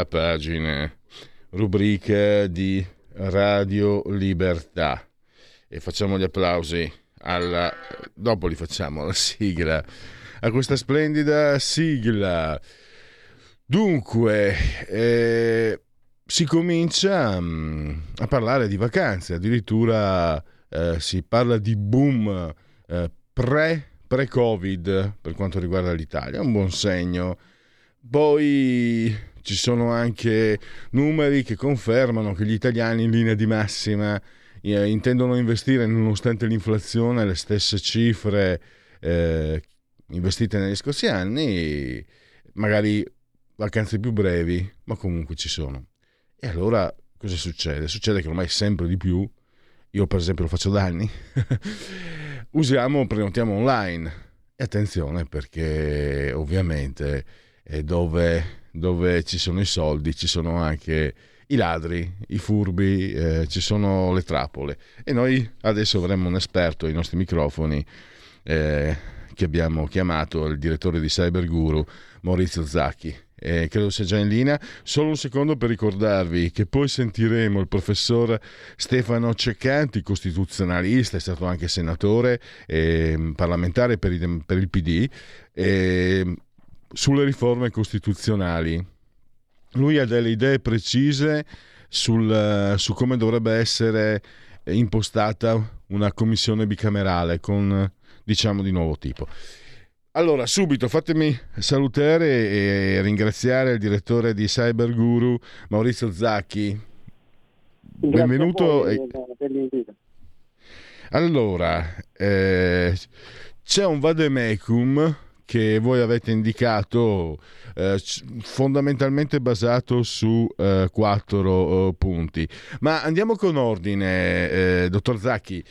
La pagina, rubrica di Radio Libertà. E facciamo gli applausi alla... dopo li facciamo la sigla, a questa splendida sigla. Dunque, eh, si comincia mm, a parlare di vacanze, addirittura eh, si parla di boom eh, pre, pre-Covid per quanto riguarda l'Italia, un buon segno. Poi ci sono anche numeri che confermano che gli italiani in linea di massima eh, intendono investire nonostante l'inflazione le stesse cifre eh, investite negli scorsi anni, magari vacanze più brevi, ma comunque ci sono. E allora cosa succede? Succede che ormai sempre di più, io per esempio lo faccio da anni, usiamo, prenotiamo online. E attenzione perché ovviamente e dove, dove ci sono i soldi ci sono anche i ladri, i furbi, eh, ci sono le trappole. E noi adesso avremo un esperto ai nostri microfoni eh, che abbiamo chiamato il direttore di Cyberguru, Maurizio Zacchi. Eh, credo sia già in linea. Solo un secondo per ricordarvi che poi sentiremo il professor Stefano Ceccanti, costituzionalista, è stato anche senatore e parlamentare per, i, per il PD. Sulle riforme costituzionali. Lui ha delle idee precise sul, su come dovrebbe essere impostata una commissione bicamerale con, diciamo, di nuovo tipo. Allora, subito fatemi salutare e ringraziare il direttore di Cyberguru, Maurizio Zacchi. Benvenuto. Allora, eh, c'è un vademecum che voi avete indicato eh, fondamentalmente basato su eh, quattro eh, punti. Ma andiamo con ordine, eh, dottor Zacchi.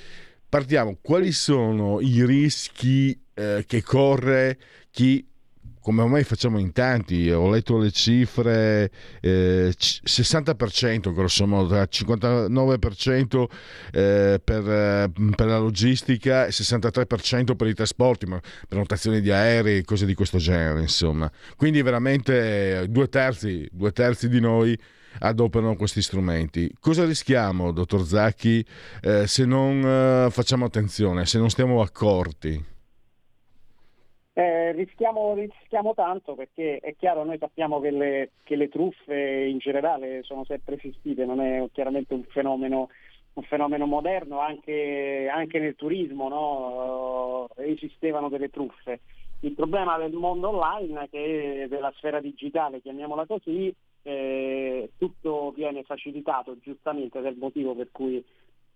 Partiamo. Quali sono i rischi eh, che corre chi come ormai facciamo in tanti, ho letto le cifre, eh, 60% grosso modo, 59% eh, per, eh, per, la logistica e 63% per i trasporti, ma prenotazioni di aerei e cose di questo genere, insomma. Quindi veramente due terzi, due terzi di noi adoperano questi strumenti. Cosa rischiamo, dottor Zacchi, eh, se non eh, facciamo attenzione, se non stiamo accorti? Eh, rischiamo, rischiamo, tanto perché è chiaro, noi sappiamo che le, che le, truffe in generale sono sempre esistite, non è chiaramente un fenomeno, un fenomeno moderno, anche, anche, nel turismo no? esistevano delle truffe. Il problema del mondo online, che è della sfera digitale, chiamiamola così, eh, tutto viene facilitato giustamente del motivo per cui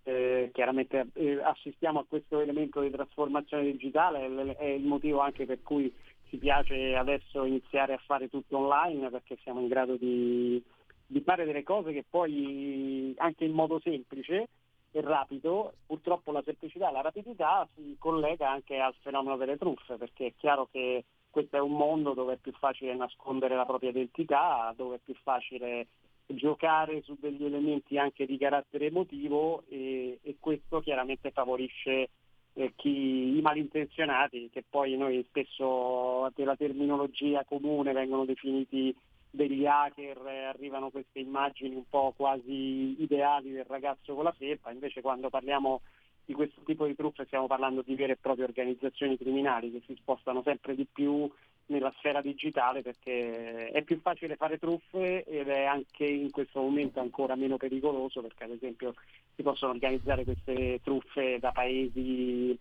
eh, chiaramente eh, assistiamo a questo elemento di trasformazione digitale, è il motivo anche per cui ci piace adesso iniziare a fare tutto online perché siamo in grado di, di fare delle cose che poi anche in modo semplice e rapido, purtroppo la semplicità e la rapidità si collega anche al fenomeno delle truffe perché è chiaro che questo è un mondo dove è più facile nascondere la propria identità, dove è più facile giocare su degli elementi anche di carattere emotivo e, e questo chiaramente favorisce eh, chi, i malintenzionati che poi noi spesso della terminologia comune vengono definiti degli hacker, eh, arrivano queste immagini un po' quasi ideali del ragazzo con la felpa, invece quando parliamo di questo tipo di truffe stiamo parlando di vere e proprie organizzazioni criminali che si spostano sempre di più nella sfera digitale perché è più facile fare truffe ed è anche in questo momento ancora meno pericoloso perché ad esempio si possono organizzare queste truffe da paesi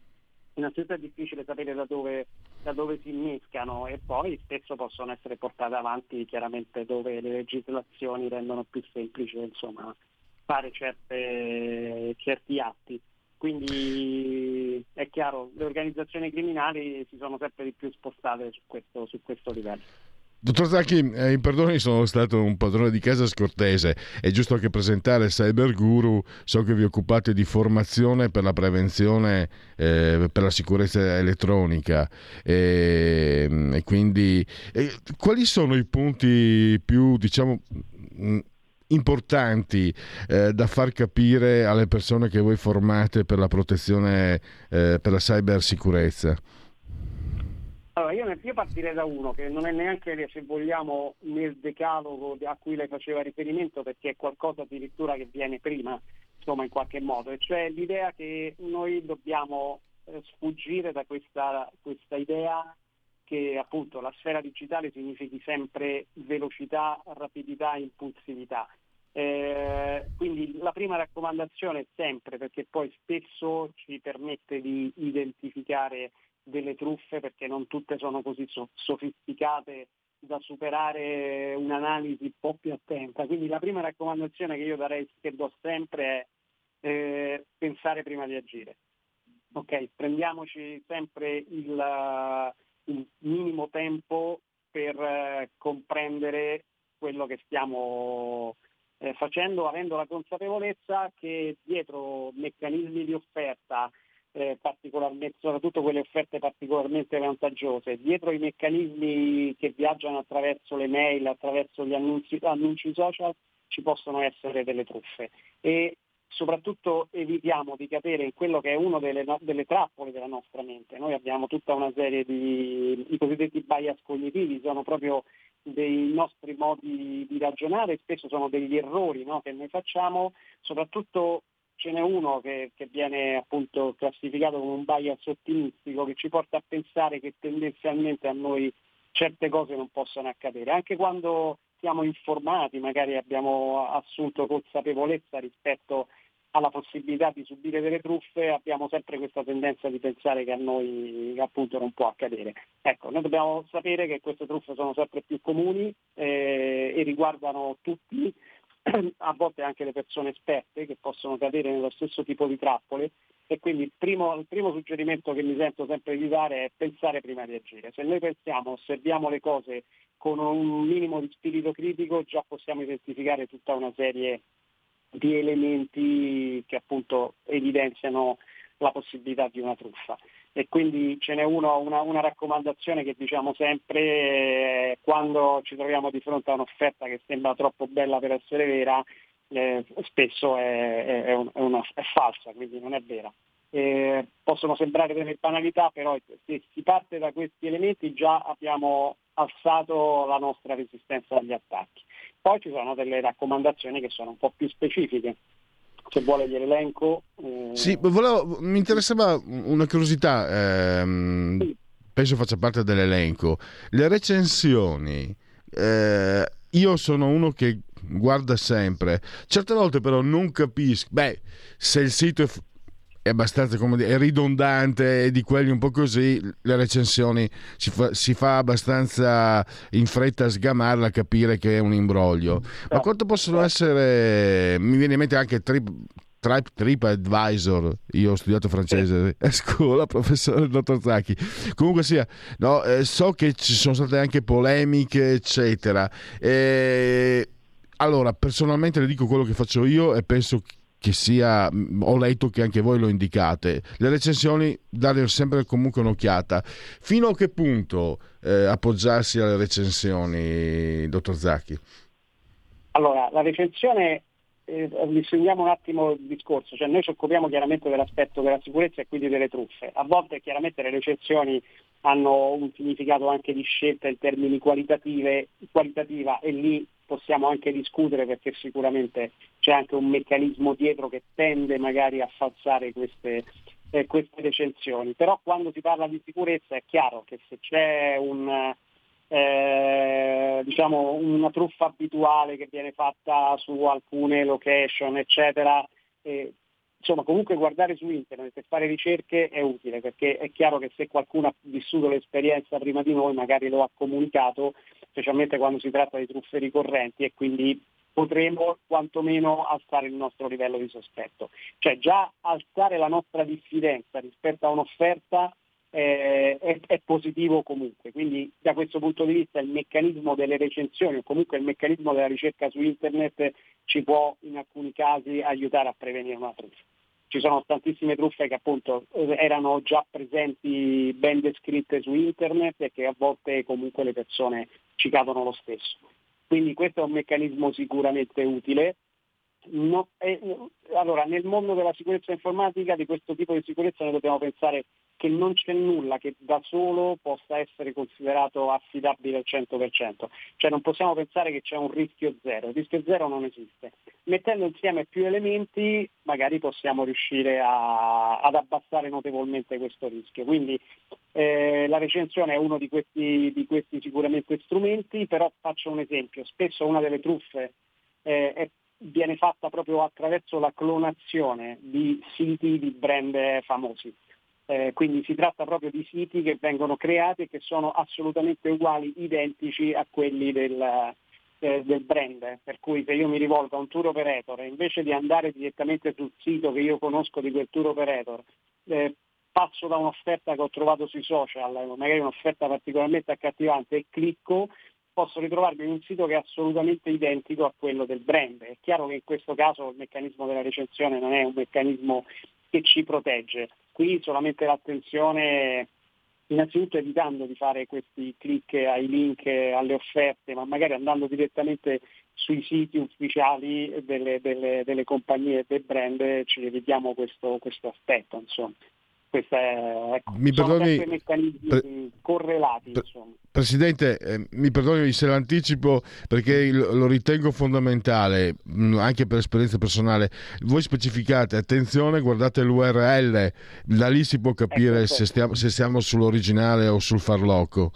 innanzitutto è difficile sapere da dove, da dove, si innescano e poi spesso possono essere portate avanti chiaramente dove le legislazioni rendono più semplice insomma, fare certe, certi atti. Quindi è chiaro, le organizzazioni criminali si sono sempre di più spostate su questo, su questo livello. Dottor Zacchi, eh, in perdone sono stato un padrone di casa scortese, è giusto anche presentare Cyber Guru, so che vi occupate di formazione per la prevenzione, eh, per la sicurezza elettronica. E, mm, e quindi eh, quali sono i punti più diciamo mm, importanti eh, da far capire alle persone che voi formate per la protezione, eh, per la cybersicurezza? Allora, io, io, partirei da uno che non è neanche, se vogliamo, nel decalogo a cui lei faceva riferimento, perché è qualcosa addirittura che viene prima, insomma, in qualche modo, e cioè l'idea che noi dobbiamo eh, sfuggire da questa, questa idea che appunto la sfera digitale significhi sempre velocità, rapidità e impulsività. Eh, quindi la prima raccomandazione è sempre, perché poi spesso ci permette di identificare delle truffe perché non tutte sono così sofisticate da superare un'analisi un po' più attenta. Quindi la prima raccomandazione che io darei, che do sempre è eh, pensare prima di agire. Ok, prendiamoci sempre il, il minimo tempo per eh, comprendere quello che stiamo eh, facendo, avendo la consapevolezza che dietro meccanismi di offerta, eh, soprattutto quelle offerte particolarmente vantaggiose. Dietro i meccanismi che viaggiano attraverso le mail, attraverso gli annunci, annunci social, ci possono essere delle truffe. E soprattutto evitiamo di cadere in quello che è una delle, delle, trappole della nostra mente. Noi abbiamo tutta una serie di i cosiddetti bias cognitivi, sono proprio dei nostri modi di ragionare, spesso sono degli errori no, che noi facciamo, soprattutto ce n'è uno che, che, viene appunto classificato come un bias ottimistico che ci porta a pensare che tendenzialmente a noi certe cose non possono accadere. Anche quando siamo informati, magari abbiamo assunto consapevolezza rispetto alla possibilità di subire delle truffe, abbiamo sempre questa tendenza di pensare che a noi appunto non può accadere. Ecco, noi dobbiamo sapere che queste truffe sono sempre più comuni eh, e riguardano tutti, a volte anche le persone esperte che possono cadere nello stesso tipo di trappole e quindi il primo, il primo, suggerimento che mi sento sempre di dare è pensare prima di agire. Se noi pensiamo, osserviamo le cose con un minimo di spirito critico, già possiamo identificare tutta una serie di elementi che appunto evidenziano la possibilità di una truffa e quindi ce n'è uno, una, una, raccomandazione che diciamo sempre eh, quando ci troviamo di fronte a un'offerta che sembra troppo bella per essere vera, eh, spesso è, è, è, una, è, falsa, quindi non è vera. Eh, possono sembrare delle banalità, però se si parte da questi elementi già abbiamo alzato la nostra resistenza agli attacchi. Poi ci sono delle raccomandazioni che sono un po' più specifiche se vuole gliel'elenco. Eh... Sì, volevo, mi interessava una curiosità, ehm, sì. penso faccia parte dell'elenco. Le recensioni, eh, io sono uno che guarda sempre, certe volte però non capisco, beh, se il sito è è abbastanza come dire, è ridondante e di quelli un po' così le recensioni si fa, si fa abbastanza in fretta a sgamarla a capire che è un imbroglio ma quanto possono essere mi viene in mente anche trip, Tribe Trip Advisor, io ho studiato francese a scuola, professore dottor Zacchi. Comunque sia, no, eh, so che ci sono state anche polemiche, eccetera. E, allora, personalmente le dico quello che faccio io e penso che sia, ho letto che anche voi lo indicate, le recensioni dare sempre comunque un'occhiata. Fino a che punto eh, appoggiarsi alle recensioni, dottor Zacchi? Allora, la recensione, eh, un attimo il discorso, cioè noi ci occupiamo chiaramente dell'aspetto della sicurezza e quindi delle truffe. A volte chiaramente le recensioni hanno un significato anche di scelta in termini qualitativa e lì possiamo anche discutere perché sicuramente c'è anche un meccanismo dietro che tende magari a falsare queste, eh, queste recensioni. Però quando si parla di sicurezza è chiaro che se c'è un, eh, diciamo una truffa abituale che viene fatta su alcune location, eccetera, eh, insomma comunque guardare su internet e fare ricerche è utile perché è chiaro che se qualcuno ha vissuto l'esperienza prima di noi magari lo ha comunicato, specialmente quando si tratta di truffe ricorrenti e quindi potremo quantomeno alzare il nostro livello di sospetto. Cioè già alzare la nostra diffidenza rispetto a un'offerta eh, è, è, positivo comunque. Quindi da questo punto di vista il meccanismo delle recensioni o comunque il meccanismo della ricerca su internet ci può in alcuni casi aiutare a prevenire una truffa. Ci sono tantissime truffe che appunto erano già presenti ben descritte su internet e che a volte comunque le persone ci cadono lo stesso. Quindi questo è un meccanismo sicuramente utile. No, eh, allora, nel mondo della sicurezza informatica di questo tipo di sicurezza noi dobbiamo pensare che non c'è nulla che da solo possa essere considerato affidabile al 100%, cioè non possiamo pensare che c'è un rischio zero, il rischio zero non esiste. Mettendo insieme più elementi magari possiamo riuscire a, ad abbassare notevolmente questo rischio. Quindi eh, la recensione è uno di questi, di questi, sicuramente strumenti, però faccio un esempio, spesso una delle truffe eh, è viene fatta proprio attraverso la clonazione di siti di brand famosi. Eh, quindi si tratta proprio di siti che vengono creati e che sono assolutamente uguali, identici a quelli del, eh, del brand. Per cui se io mi rivolgo a un tour operator e invece di andare direttamente sul sito che io conosco di quel tour operator, eh, passo da un'offerta che ho trovato sui social, magari un'offerta particolarmente accattivante e clicco, posso ritrovarmi in un sito che è assolutamente identico a quello del brand. È chiaro che in questo caso il meccanismo della recensione non è un meccanismo che ci protegge. Qui solamente l'attenzione, innanzitutto evitando di fare questi click ai link, alle offerte, ma magari andando direttamente sui siti ufficiali delle, delle, delle compagnie e del brand ci evitiamo questo, questo aspetto. Insomma. Questa è, ecco, mi perdoni, meccanismi pre, correlati. Pre, Presidente, eh, mi perdoni se l'anticipo perché lo ritengo fondamentale, mh, mm, anche per esperienza personale. Voi specificate, attenzione, guardate l'URL, da lì si può capire ecco, se, stiamo, se stiamo sull'originale o sul farlocco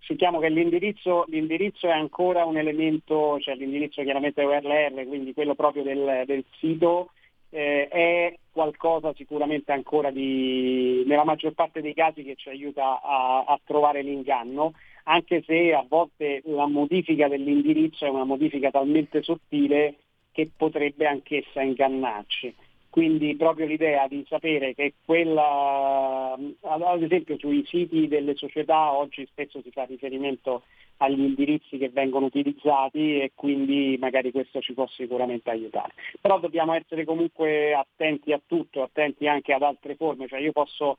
Sentiamo che l'indirizzo, l'indirizzo, è ancora un elemento, cioè l'indirizzo chiaramente è URL, quindi quello proprio del, del sito, eh, è qualcosa sicuramente ancora di, nella maggior parte dei casi che ci aiuta a, a trovare l'inganno, anche se a volte la modifica dell'indirizzo è una modifica talmente sottile che potrebbe anch'essa ingannarci. Quindi proprio l'idea di sapere che quella, ad esempio sui siti delle società oggi spesso si fa riferimento agli indirizzi che vengono utilizzati e quindi magari questo ci può sicuramente aiutare. Però dobbiamo essere comunque attenti a tutto, attenti anche ad altre forme, cioè io posso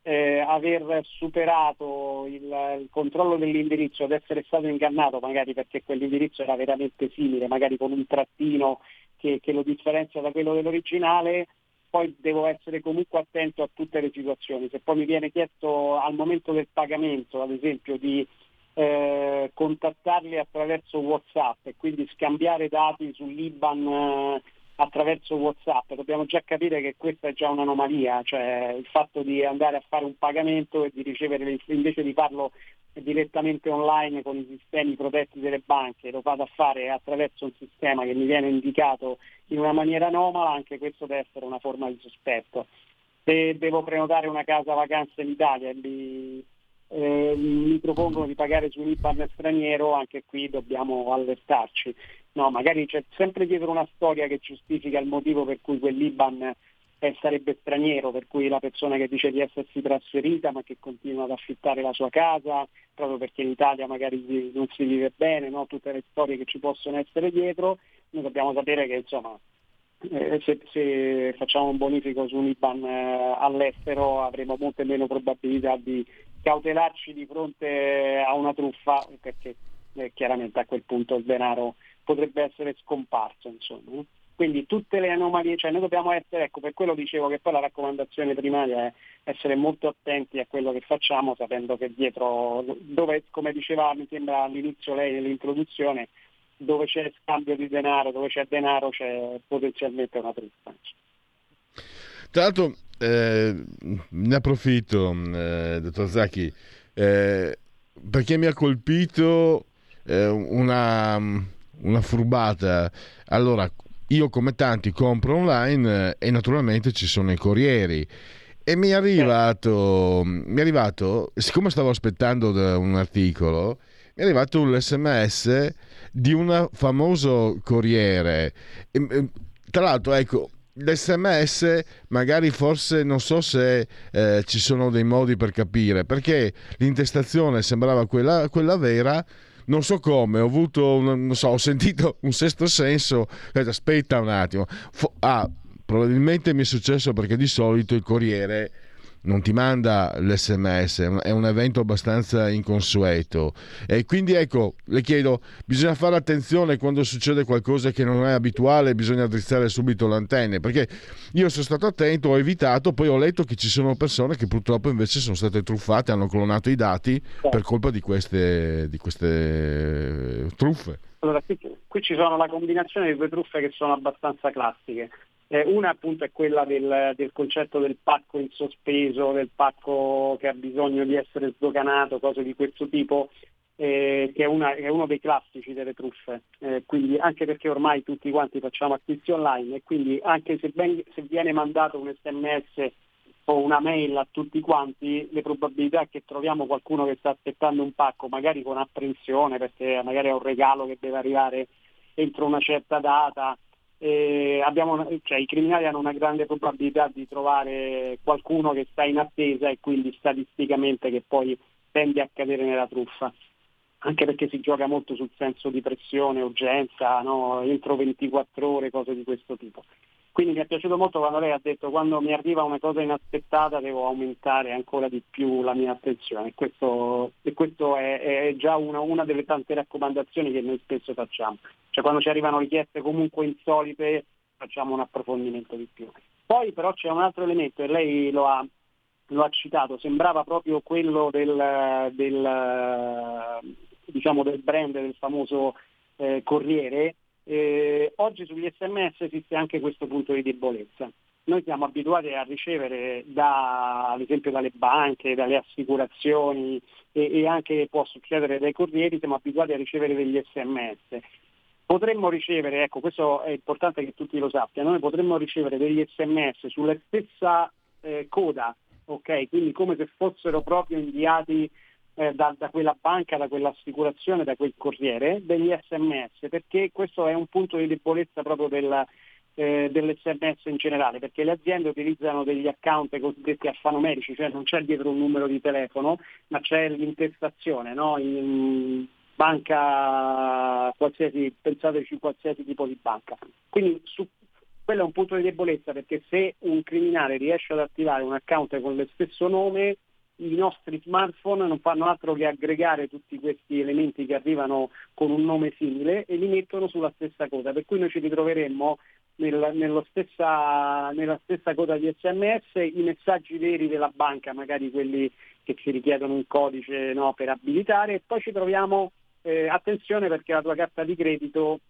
eh, aver superato il, il, controllo dell'indirizzo ed essere stato ingannato magari perché quell'indirizzo era veramente simile, magari con un trattino che, che lo differenzia da quello dell'originale, poi devo essere comunque attento a tutte le situazioni. Se poi mi viene chiesto al momento del pagamento, ad esempio, di eh, contattarli attraverso WhatsApp e quindi scambiare dati sull'IBAN eh, attraverso WhatsApp, dobbiamo già capire che questa è già un'anomalia, cioè il fatto di andare a fare un pagamento e di ricevere invece di farlo direttamente online con i sistemi protetti delle banche, lo vado a fare attraverso un sistema che mi viene indicato in una maniera anomala, anche questo deve essere una forma di sospetto. Se devo prenotare una casa vacanza in Italia e mi, eh, mi propongono di pagare su un IBAN straniero, anche qui dobbiamo allertarci. No, magari c'è sempre dietro una storia che giustifica il motivo per cui quell'IBAN eh, sarebbe straniero, per cui la persona che dice di essersi trasferita ma che continua ad affittare la sua casa proprio perché in Italia magari non si vive bene, no? tutte le storie che ci possono essere dietro, noi dobbiamo sapere che insomma eh, se, se, facciamo un bonifico su un IBAN eh, all'estero avremo molte meno probabilità di cautelarci di fronte a una truffa perché eh, chiaramente a quel punto il denaro potrebbe essere scomparso. Insomma. Quindi tutte le anomalie, cioè noi dobbiamo essere, ecco per quello dicevo che poi la raccomandazione primaria è essere molto attenti a quello che facciamo sapendo che dietro, dove come diceva mi sembra all'inizio lei nell'introduzione, dove c'è scambio di denaro, dove c'è denaro c'è potenzialmente una truffa. Tra l'altro eh, ne approfitto, eh, dottor Zacchi, eh, perché mi ha colpito eh, una, una furbata. Allora, io come tanti compro online e naturalmente ci sono i corrieri. E mi è arrivato, mi è arrivato siccome stavo aspettando un articolo, mi è arrivato un sms di un famoso corriere. E, tra l'altro, ecco, l'SMS magari forse non so se eh, ci sono dei modi per capire perché l'intestazione sembrava quella, quella vera. Non so come, ho avuto, un, non so, ho sentito un sesto senso, aspetta un attimo, ah, probabilmente mi è successo perché di solito il Corriere non ti manda l'SMS, è un evento abbastanza inconsueto. E quindi ecco, le chiedo, bisogna fare attenzione quando succede qualcosa che non è abituale, bisogna drizzare subito le antenne, perché io sono stato attento, ho evitato, poi ho letto che ci sono persone che purtroppo invece sono state truffate, hanno clonato i dati per colpa di queste, di queste truffe. Allora, qui, qui ci sono la combinazione di due truffe che sono abbastanza classiche. Eh, una appunto è quella del, del, concetto del pacco in sospeso, del pacco che ha bisogno di essere sdoganato, cose di questo tipo, eh, che, è una, è, uno dei classici delle truffe. Eh, quindi anche perché ormai tutti quanti facciamo acquisti online e quindi anche se, ben, se viene mandato un sms o una mail a tutti quanti, le probabilità che troviamo qualcuno che sta aspettando un pacco, magari con apprensione, perché magari è un regalo che deve arrivare entro una certa data, abbiamo, cioè, i criminali hanno una grande probabilità di trovare qualcuno che sta in attesa e quindi statisticamente che poi tende a cadere nella truffa. Anche perché si gioca molto sul senso di pressione, urgenza, no? entro 24 ore, cose di questo tipo. Quindi mi è piaciuto molto quando lei ha detto quando mi arriva una cosa inaspettata devo aumentare ancora di più la mia attenzione. Questo, e questo è, è, già una, una, delle tante raccomandazioni che noi spesso facciamo. Cioè quando ci arrivano richieste comunque insolite facciamo un approfondimento di più. Poi però c'è un altro elemento e lei lo ha, lo ha citato, sembrava proprio quello del, del, diciamo del brand del famoso eh, Corriere eh, oggi sugli sms esiste anche questo punto di debolezza. Noi siamo abituati a ricevere da, ad esempio dalle banche, dalle assicurazioni e, e anche può succedere dai corrieri, siamo abituati a ricevere degli sms. Potremmo ricevere, ecco questo è importante che tutti lo sappiano, noi potremmo ricevere degli sms sulla stessa eh, coda, ok? Quindi come se fossero proprio inviati eh, da, da, quella banca, da quell'assicurazione, da quel corriere, degli sms, perché questo è un punto di debolezza proprio della, eh, dell'SMS in generale, perché le aziende utilizzano degli account cosiddetti alfanumerici, cioè non c'è dietro un numero di telefono, ma c'è l'intestazione, no? in banca qualsiasi, pensateci qualsiasi tipo di banca. Quindi su, quello è un punto di debolezza perché se un criminale riesce ad attivare un account con lo stesso nome i nostri smartphone non fanno altro che aggregare tutti questi elementi che arrivano con un nome simile e li mettono sulla stessa coda, per cui noi ci ritroveremmo nel, stessa, nella stessa coda di sms i messaggi veri della banca, magari quelli che ci richiedono un codice no, per abilitare e poi ci troviamo, eh, attenzione perché la tua carta di credito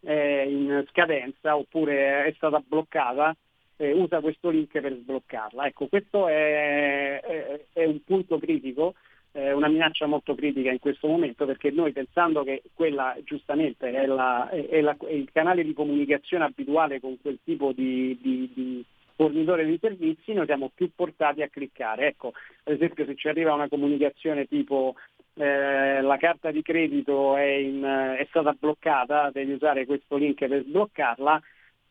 è in scadenza oppure è stata bloccata eh, usa questo link per sbloccarla. Ecco, questo è, è, è un punto critico, eh, una minaccia molto critica in questo momento perché noi pensando che quella giustamente è, la, è, la, il canale di comunicazione abituale con quel tipo di, di, di fornitore di servizi, noi siamo più portati a cliccare. Ecco, ad esempio se ci arriva una comunicazione tipo eh, la carta di credito è, in, è, stata bloccata, devi usare questo link per sbloccarla,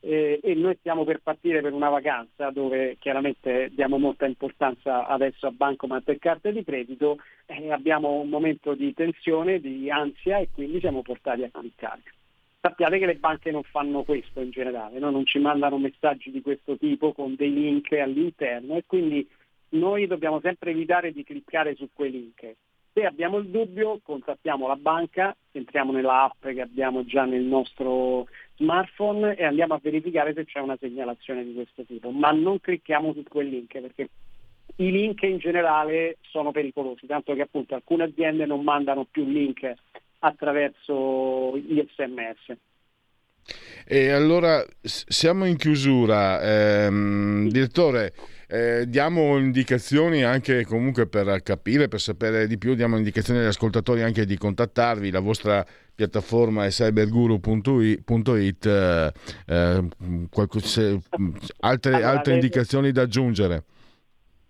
eh, e noi stiamo per partire per una vacanza dove chiaramente diamo molta importanza adesso a bancomat e carte di credito, eh, abbiamo un momento di tensione, di ansia e quindi siamo portati a cliccare. Sappiate che le banche non fanno questo in generale, no? non ci mandano messaggi di questo tipo con dei link all'interno e quindi noi dobbiamo sempre evitare di cliccare su quei link. Se abbiamo il dubbio, contattiamo la banca, entriamo nella app che abbiamo già nel nostro smartphone e andiamo a verificare se c'è una segnalazione di questo tipo, ma non clicchiamo su quel link perché i link in generale sono pericolosi, tanto che appunto alcune aziende non mandano più link attraverso gli sms. E allora siamo in chiusura, ehm, direttore eh, diamo indicazioni anche comunque per capire, per sapere di più, diamo indicazioni agli ascoltatori anche di contattarvi, la vostra piattaforma è cyberguru.it, eh, eh, altre, allora, altre indicazioni da aggiungere?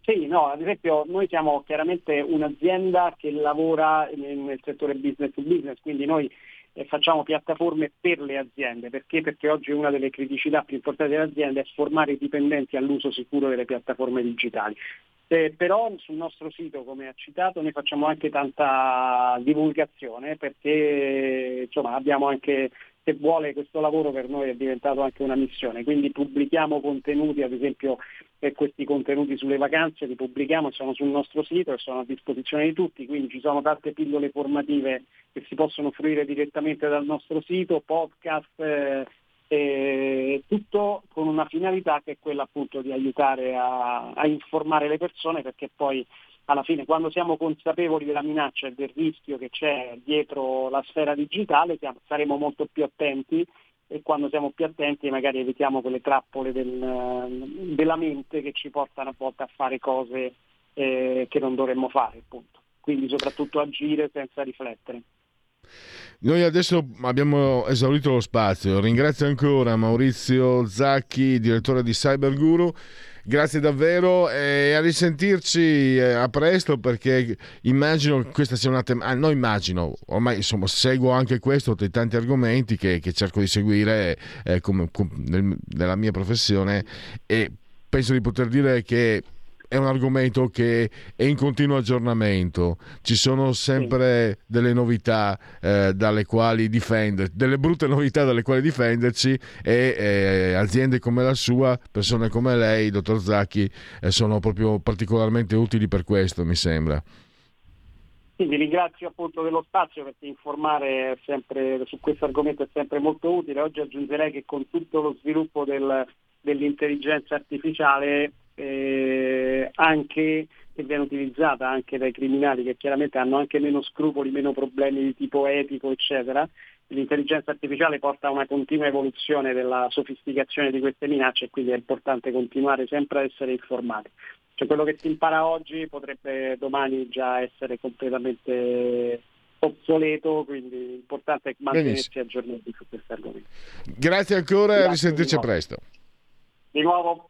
Sì, no, ad esempio noi siamo chiaramente un'azienda che lavora nel settore business to business, quindi noi eh, facciamo piattaforme per le aziende. Perché? Perché oggi una delle criticità più importanti delle aziende è formare i dipendenti all'uso sicuro delle piattaforme digitali. Eh, però sul nostro sito, come ha citato, noi facciamo anche tanta divulgazione perché insomma, abbiamo anche se vuole questo lavoro per noi è diventato anche una missione, quindi pubblichiamo contenuti, ad esempio eh, questi contenuti sulle vacanze li pubblichiamo, sono sul nostro sito e sono a disposizione di tutti, quindi ci sono tante pillole formative che si possono fruire direttamente dal nostro sito, podcast, eh, eh, tutto con una finalità che è quella appunto di aiutare a, a informare le persone perché poi alla fine quando siamo consapevoli della minaccia e del rischio che c'è dietro la sfera digitale siamo, saremo molto più attenti e quando siamo più attenti magari evitiamo quelle trappole del, della mente che ci portano a volte a fare cose eh, che non dovremmo fare appunto. Quindi soprattutto agire senza riflettere. Noi adesso abbiamo esaurito lo spazio. Ringrazio ancora Maurizio Zacchi, direttore di Cyberguru. Grazie davvero e a risentirci eh, a presto perché immagino che questa sia una tematica, ah, no immagino, ormai insomma seguo anche questo tra i tanti argomenti che, che cerco di seguire eh, come, come nel, nella mia professione e penso di poter dire che è un argomento che è in continuo aggiornamento, ci sono sempre delle novità eh, dalle quali difenderci, delle brutte novità dalle quali difenderci e eh, aziende come la sua, persone come lei, dottor Zacchi, eh, sono proprio particolarmente utili per questo, mi sembra. Sì, vi ringrazio appunto dello spazio perché informare sempre, su questo argomento è sempre molto utile. Oggi aggiungerei che con tutto lo sviluppo del, dell'intelligenza artificiale eh, anche, che viene utilizzata anche dai criminali che chiaramente hanno anche meno scrupoli, meno problemi di tipo etico, eccetera. L'intelligenza artificiale porta a una continua evoluzione della sofisticazione di queste minacce e quindi è importante continuare sempre a essere informati. Cioè quello che si impara oggi potrebbe domani già essere completamente obsoleto, quindi è importante mantenersi aggiornati su questo argomento. Grazie ancora e a risentirci presto. Di nuovo.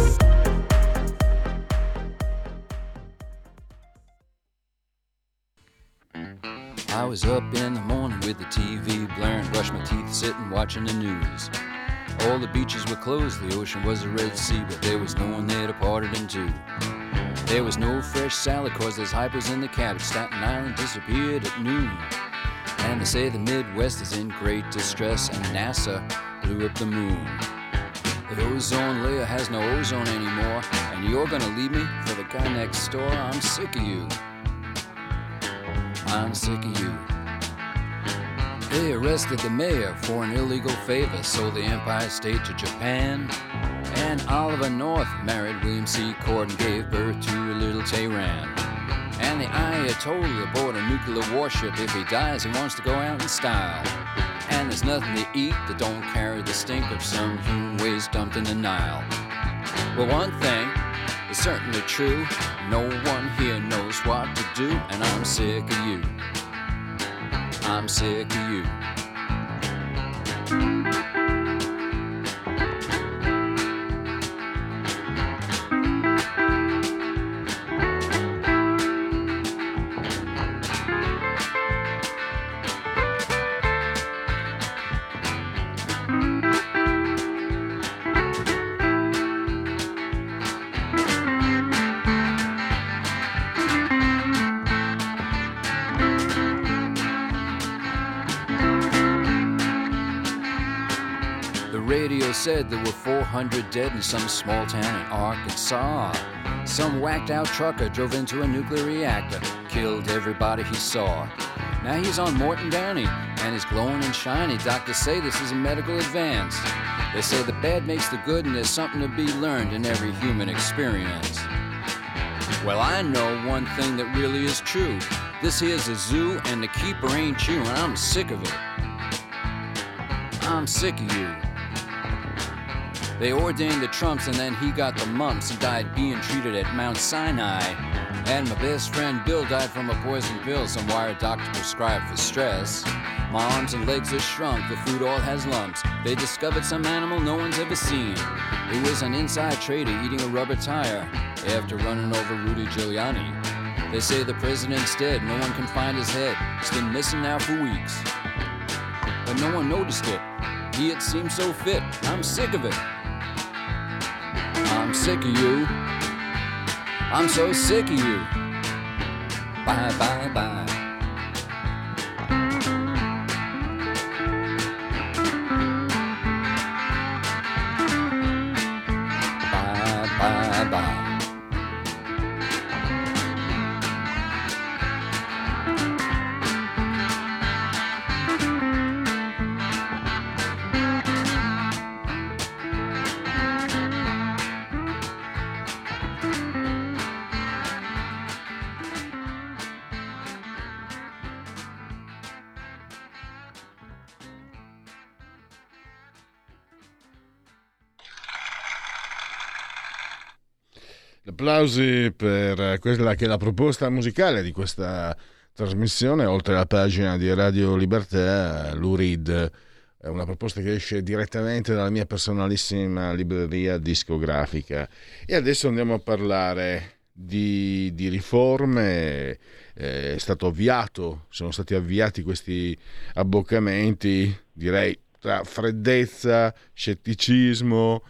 I was up in the morning with the TV blaring, brushed my teeth, sitting watching the news. All the beaches were closed, the ocean was a Red Sea, but there was no one there to part it in two. There was no fresh salad, cause there's hypers in the cabbage. Staten Island disappeared at noon. And they say the Midwest is in great distress, and NASA blew up the moon. The ozone layer has no ozone anymore, and you're gonna leave me for the guy next door. I'm sick of you. I'm sick of you. They arrested the mayor for an illegal favor, sold the Empire State to Japan. And Oliver North married William C. Cord and gave birth to a little Tehran. And the Ayatollah bought a nuclear warship. If he dies, he wants to go out in style. And there's nothing to eat that don't carry the stink of some human waste dumped in the Nile. Well, one thing is certainly true. No one here knows what to do, and I'm sick of you. I'm sick of you. 400 dead in some small town in Arkansas. Some whacked out trucker drove into a nuclear reactor, killed everybody he saw. Now he's on Morton Downey, and he's glowing and shiny. Doctors say this is a medical advance. They say the bad makes the good, and there's something to be learned in every human experience. Well, I know one thing that really is true. This here's a zoo, and the keeper ain't you, and I'm sick of it. I'm sick of you. They ordained the Trumps, and then he got the mumps and died being treated at Mount Sinai. And my best friend Bill died from a poison pill some wire doctor prescribed for stress. My arms and legs are shrunk, the food all has lumps. They discovered some animal no one's ever seen. It was an inside trader eating a rubber tire after running over Rudy Giuliani. They say the president's dead, no one can find his head. It's been missing now for weeks. But no one noticed it. He had seemed so fit. I'm sick of it. I'm sick of you. I'm so sick of you. Bye, bye, bye. Bye, Applausi per quella che è la proposta musicale di questa trasmissione, oltre alla pagina di Radio Libertà, l'URID, è una proposta che esce direttamente dalla mia personalissima libreria discografica. E adesso andiamo a parlare di, di riforme, eh, è stato avviato, sono stati avviati questi abboccamenti, direi tra freddezza, scetticismo,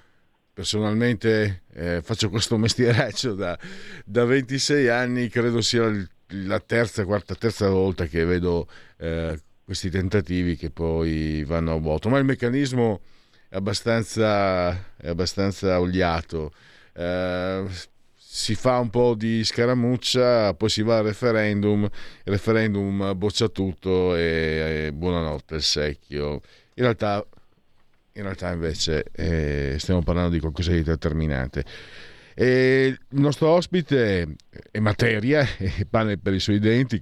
personalmente eh, faccio questo mestiereccio da, da, 26 anni, credo sia la terza, quarta, terza volta che vedo eh, questi tentativi che poi vanno a vuoto, ma il meccanismo è abbastanza, è abbastanza oliato. Eh, si fa un po' di scaramuccia, poi si va al referendum, il referendum boccia tutto e, e buonanotte il secchio. In realtà in realtà invece eh, stiamo parlando di qualcosa di determinante. E il nostro ospite è materia, è pane per i suoi denti,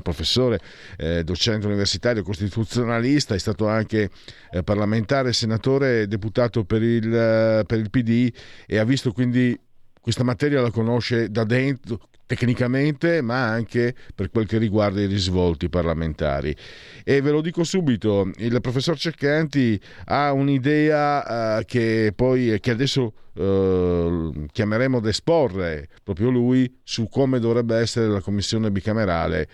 professore, eh, docente universitario, costituzionalista, è stato anche eh, parlamentare, senatore, deputato per il, per il PD e ha visto quindi questa materia la conosce da dentro, tecnicamente, ma anche per quel che riguarda i risvolti parlamentari. E ve lo dico subito, il professor Ceccanti ha un'idea uh, che poi che adesso uh, chiameremo ad esporre proprio lui su come dovrebbe essere la commissione bicamerale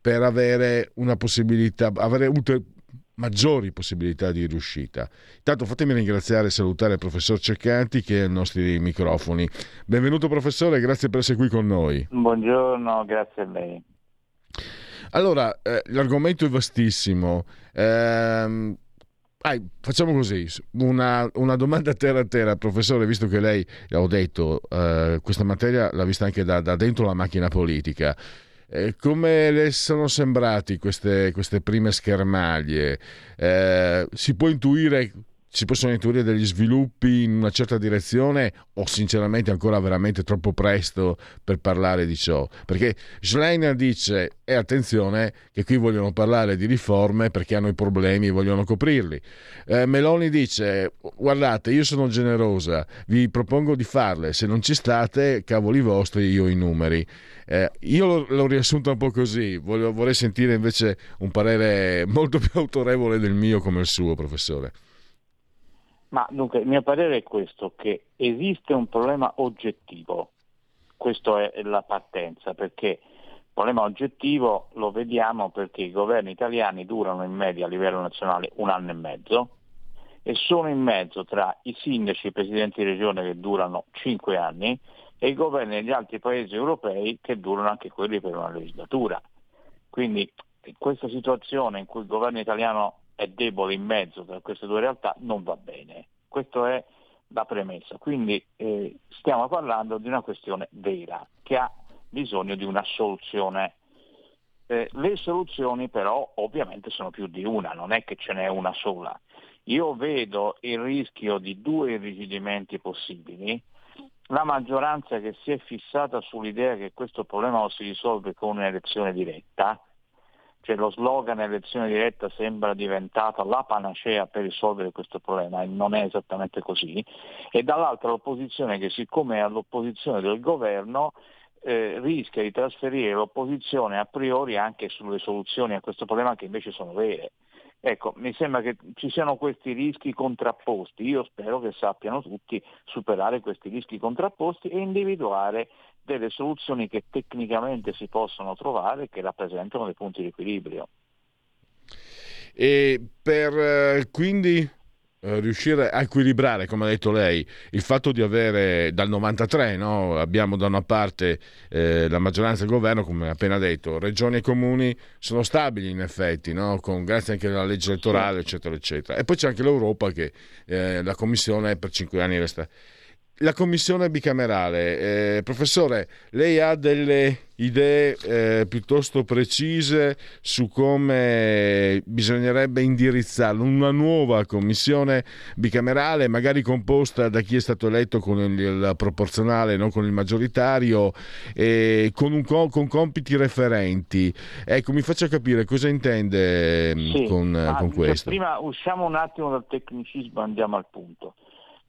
per avere una possibilità, avere maggiori possibilità di riuscita. Intanto fatemi ringraziare e salutare il professor Ceccanti che è ai nostri microfoni. Benvenuto professore, grazie per essere qui con noi. Buongiorno, grazie a lei. Allora, eh, l'argomento è vastissimo. Eh, Ah, facciamo così, una, una, domanda terra a terra, professore, visto che lei, ho detto, eh, questa materia l'ha vista anche da, da dentro la macchina politica. Eh, come le sono sembrati queste, queste prime schermaglie? Eh, si può intuire si possono intuire degli sviluppi in una certa direzione o sinceramente ancora veramente troppo presto per parlare di ciò? Perché Schleiner dice, e attenzione, che qui vogliono parlare di riforme perché hanno i problemi e vogliono coprirli. Eh, Meloni dice, guardate, io sono generosa, vi propongo di farle, se non ci state, cavoli vostri, io i numeri. Eh, io l'ho, riassunto un po' così, Voglio, vorrei sentire invece un parere molto più autorevole del mio come il suo, professore. Ma dunque, il mio parere è questo, che esiste un problema oggettivo, questa è la partenza, perché il problema oggettivo lo vediamo perché i governi italiani durano in media a livello nazionale un anno e mezzo e sono in mezzo tra i sindaci e i presidenti di regione che durano cinque anni e i governi degli altri paesi europei che durano anche quelli per una legislatura. Quindi questa situazione in cui il governo italiano è debole in mezzo tra queste due realtà non va bene. Questa è la premessa. Quindi eh, stiamo parlando di una questione vera che ha bisogno di una soluzione Eh, le soluzioni però ovviamente sono più di una, non è che ce n'è una sola. Io vedo il rischio di due irrigidimenti possibili, la maggioranza che si è fissata sull'idea che questo problema lo si risolve con un'elezione diretta, cioè lo slogan elezione diretta sembra diventata la panacea per risolvere questo problema e non è esattamente così, e dall'altra l'opposizione che siccome è all'opposizione del governo eh, rischia di trasferire l'opposizione a priori anche sulle soluzioni a questo problema che invece sono vere. Ecco, mi sembra che ci siano questi rischi contrapposti, io spero che sappiano tutti superare questi rischi contrapposti e individuare delle soluzioni che tecnicamente si possono trovare che rappresentano dei punti di equilibrio. E per eh, quindi eh, riuscire a equilibrare, come ha detto lei, il fatto di avere dal 93, no? abbiamo da una parte eh, la maggioranza del governo, come appena detto, regioni e comuni sono stabili in effetti, no? Con, grazie anche alla legge elettorale, eccetera, eccetera. E poi c'è anche l'Europa che eh, la Commissione per cinque anni resta la commissione bicamerale, eh, professore, lei ha delle idee eh, piuttosto precise su come bisognerebbe indirizzarlo? Una nuova commissione bicamerale, magari composta da chi è stato eletto con il proporzionale, non con il maggioritario, eh, con, un, con, compiti referenti. Ecco, mi faccia capire cosa intende mm, sì, con, con questo. Prima usciamo un attimo dal tecnicismo andiamo al punto.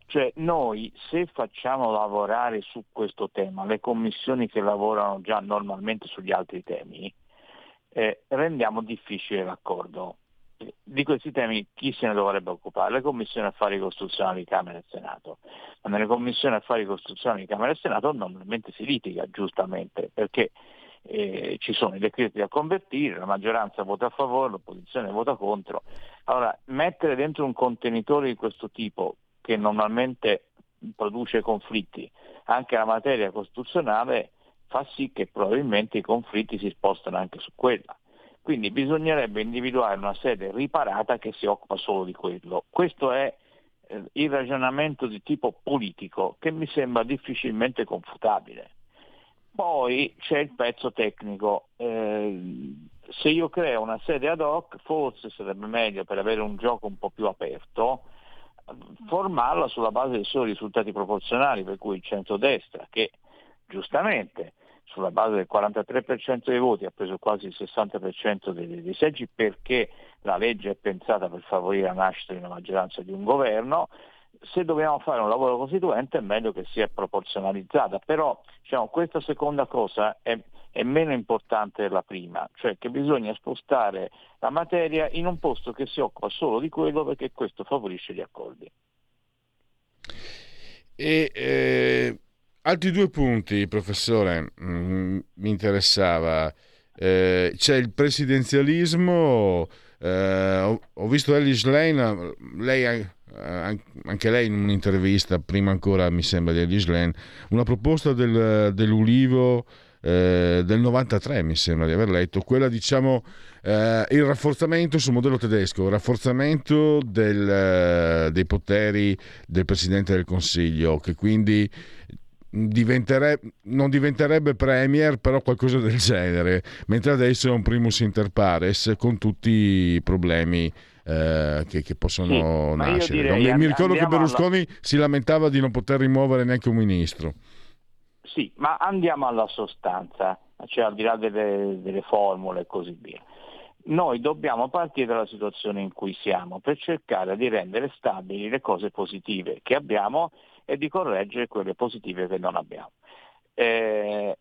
Cioè noi se facciamo lavorare su questo tema le commissioni che lavorano già normalmente sugli altri temi, eh, rendiamo difficile l'accordo. Di questi temi chi se ne dovrebbe occupare? Le commissioni affari costituzionali Camera e Senato. Ma nelle commissioni affari costituzionali Camera e Senato normalmente si litiga giustamente perché eh, ci sono i decreti da convertire, la maggioranza vota a favore, l'opposizione vota contro. Allora, mettere dentro un contenitore di questo tipo che normalmente produce conflitti, anche la materia costituzionale fa sì che probabilmente i conflitti si spostano anche su quella. Quindi bisognerebbe individuare una sede riparata che si occupa solo di quello. Questo è eh, il ragionamento di tipo politico che mi sembra difficilmente confutabile. Poi c'è il pezzo tecnico. Eh, se io creo una sede ad hoc, forse sarebbe meglio per avere un gioco un po' più aperto, formarla sulla base dei soli risultati proporzionali, per cui il centrodestra che giustamente sulla base del 43% dei voti ha preso quasi il 60% dei, dei seggi perché la legge è pensata per favorire la nascita di una maggioranza di un governo, se dobbiamo fare un lavoro costituente è meglio che sia proporzionalizzata, però diciamo, questa seconda cosa è è meno importante della prima, cioè che bisogna spostare la materia in un posto che si occupa solo di quello perché questo favorisce gli accordi. E, eh, altri due punti, professore, mm, mi interessava. Eh, c'è il presidenzialismo, ho, ho, visto Ellis Lane, lei anche lei in un'intervista, prima ancora mi sembra di Ellis Lane, una proposta del, dell'Ulivo eh, del 93 mi sembra di aver letto, quella diciamo eh, il rafforzamento sul modello tedesco, il rafforzamento del, eh, dei poteri del Presidente del Consiglio, che quindi diventerebbe, non diventerebbe premier, però qualcosa del genere, mentre adesso è un primus inter pares con tutti i problemi eh, che, che, possono sì, nascere. mi, mi ricordo che Berlusconi alla... si lamentava di non poter rimuovere neanche un ministro. Sì, ma andiamo alla sostanza, cioè al di là delle, delle formule e così via. Noi dobbiamo partire dalla situazione in cui siamo per cercare di rendere stabili le cose positive che abbiamo e di correggere quelle positive che non abbiamo. Eh,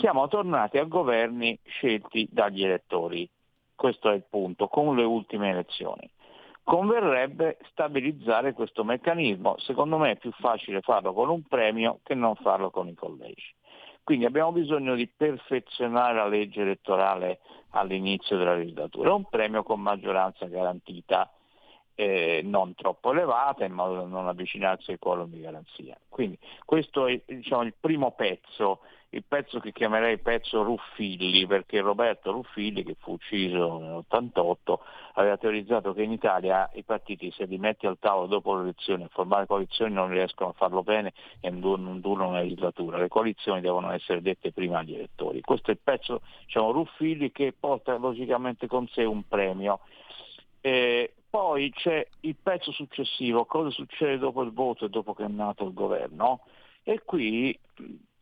siamo tornati a governi scelti dagli elettori, questo è il punto, con le ultime elezioni converrebbe stabilizzare questo meccanismo. Secondo me è più facile farlo con un premio che non farlo con i collegi. Quindi abbiamo bisogno di perfezionare la legge elettorale all'inizio della legislatura, un premio con maggioranza garantita eh, non troppo elevata in modo da non avvicinarsi al quorum di garanzia. Quindi questo è diciamo, il primo pezzo, il pezzo che chiamerei pezzo Ruffilli, perché Roberto Ruffilli, che fu ucciso nel 88, aveva teorizzato che in Italia i partiti se li metti al tavolo dopo le elezioni a formare coalizioni non riescono a farlo bene e non durano una legislatura. Le coalizioni devono essere dette prima agli elettori. Questo è il pezzo diciamo, Ruffilli che porta logicamente con sé un premio. Eh, poi c'è il pezzo successivo, cosa succede dopo il voto e dopo che è nato il governo. E qui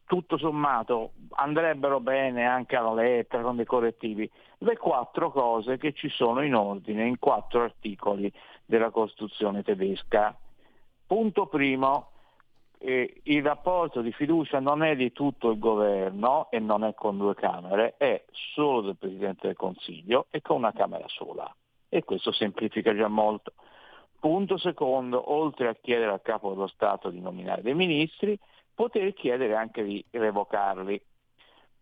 tutto sommato andrebbero bene anche alla lettera con dei correttivi le quattro cose che ci sono in ordine in quattro articoli della Costituzione tedesca. Punto primo, eh, il rapporto di fiducia non è di tutto il governo e non è con due Camere, è solo del Presidente del Consiglio e con una Camera sola. E questo semplifica già molto. Punto secondo, oltre a chiedere al capo dello Stato di nominare dei ministri, poter chiedere anche di revocarli.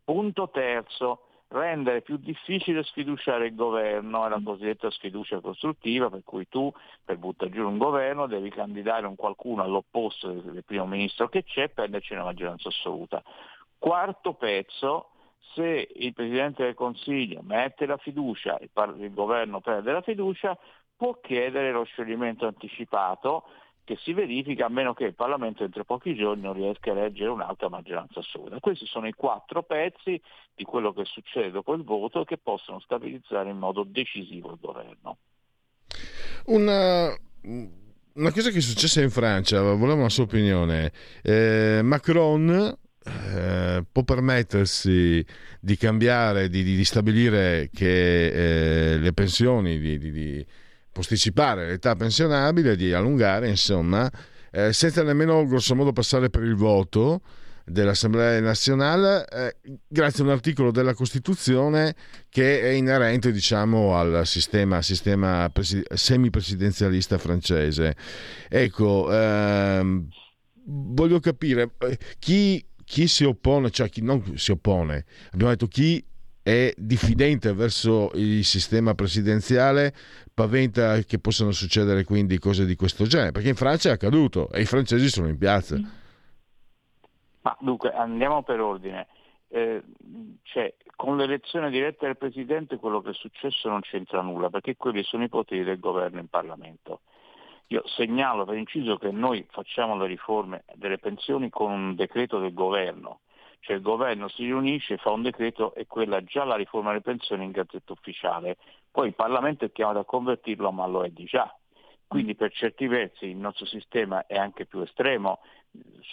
Punto terzo, rendere più difficile sfiduciare il governo, è la cosiddetta sfiducia costruttiva, per cui tu per buttare giù un governo devi candidare un qualcuno all'opposto del primo ministro che c'è e prenderci una maggioranza assoluta. Quarto pezzo, se il Presidente del Consiglio mette la fiducia, il, il governo perde la fiducia, può chiedere lo scioglimento anticipato che si verifica a meno che il Parlamento entro pochi giorni non riesca a eleggere un'altra maggioranza assoluta. Questi sono i quattro pezzi di quello che succede dopo il voto che possono stabilizzare in modo decisivo il governo. Una, una cosa che è successa in Francia, volevo una sua opinione. Eh, Macron eh, può permettersi di cambiare, di, di, di stabilire che eh, le pensioni di, di posticipare l'età pensionabile, di allungare, insomma, eh, senza nemmeno grossomodo passare per il voto dell'Assemblea nazionale eh, grazie a un articolo della Costituzione che è inerente diciamo al sistema, sistema presi- semipresidenzialista francese. Ecco, ehm, voglio capire eh, chi, chi si oppone, cioè chi non si oppone, abbiamo detto chi è diffidente verso il sistema presidenziale, paventa che possano succedere quindi cose di questo genere, perché in Francia è accaduto e i francesi sono in piazza. Ma dunque andiamo per ordine. Eh, cioè, con l'elezione diretta del Presidente quello che è successo non c'entra nulla, perché quelli sono i poteri del governo in Parlamento. Io segnalo per inciso che noi facciamo le riforme delle pensioni con un decreto del governo, cioè il governo si riunisce, fa un decreto e quella già la riforma delle pensioni in gazzetta ufficiale. Poi il Parlamento è chiamato a convertirlo, ma lo è di già. Quindi per certi versi il nostro sistema è anche più estremo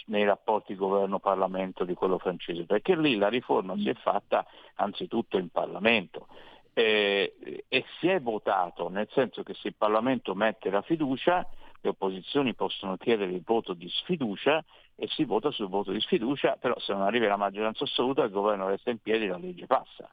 nei rapporti governo-Parlamento di quello francese, perché lì la riforma si è fatta anzitutto in Parlamento eh, e si è votato, nel senso che se il Parlamento mette la fiducia, le opposizioni possono chiedere il voto di sfiducia e si vota sul voto di sfiducia, però se non arriva la maggioranza assoluta il governo resta in piedi e la legge passa.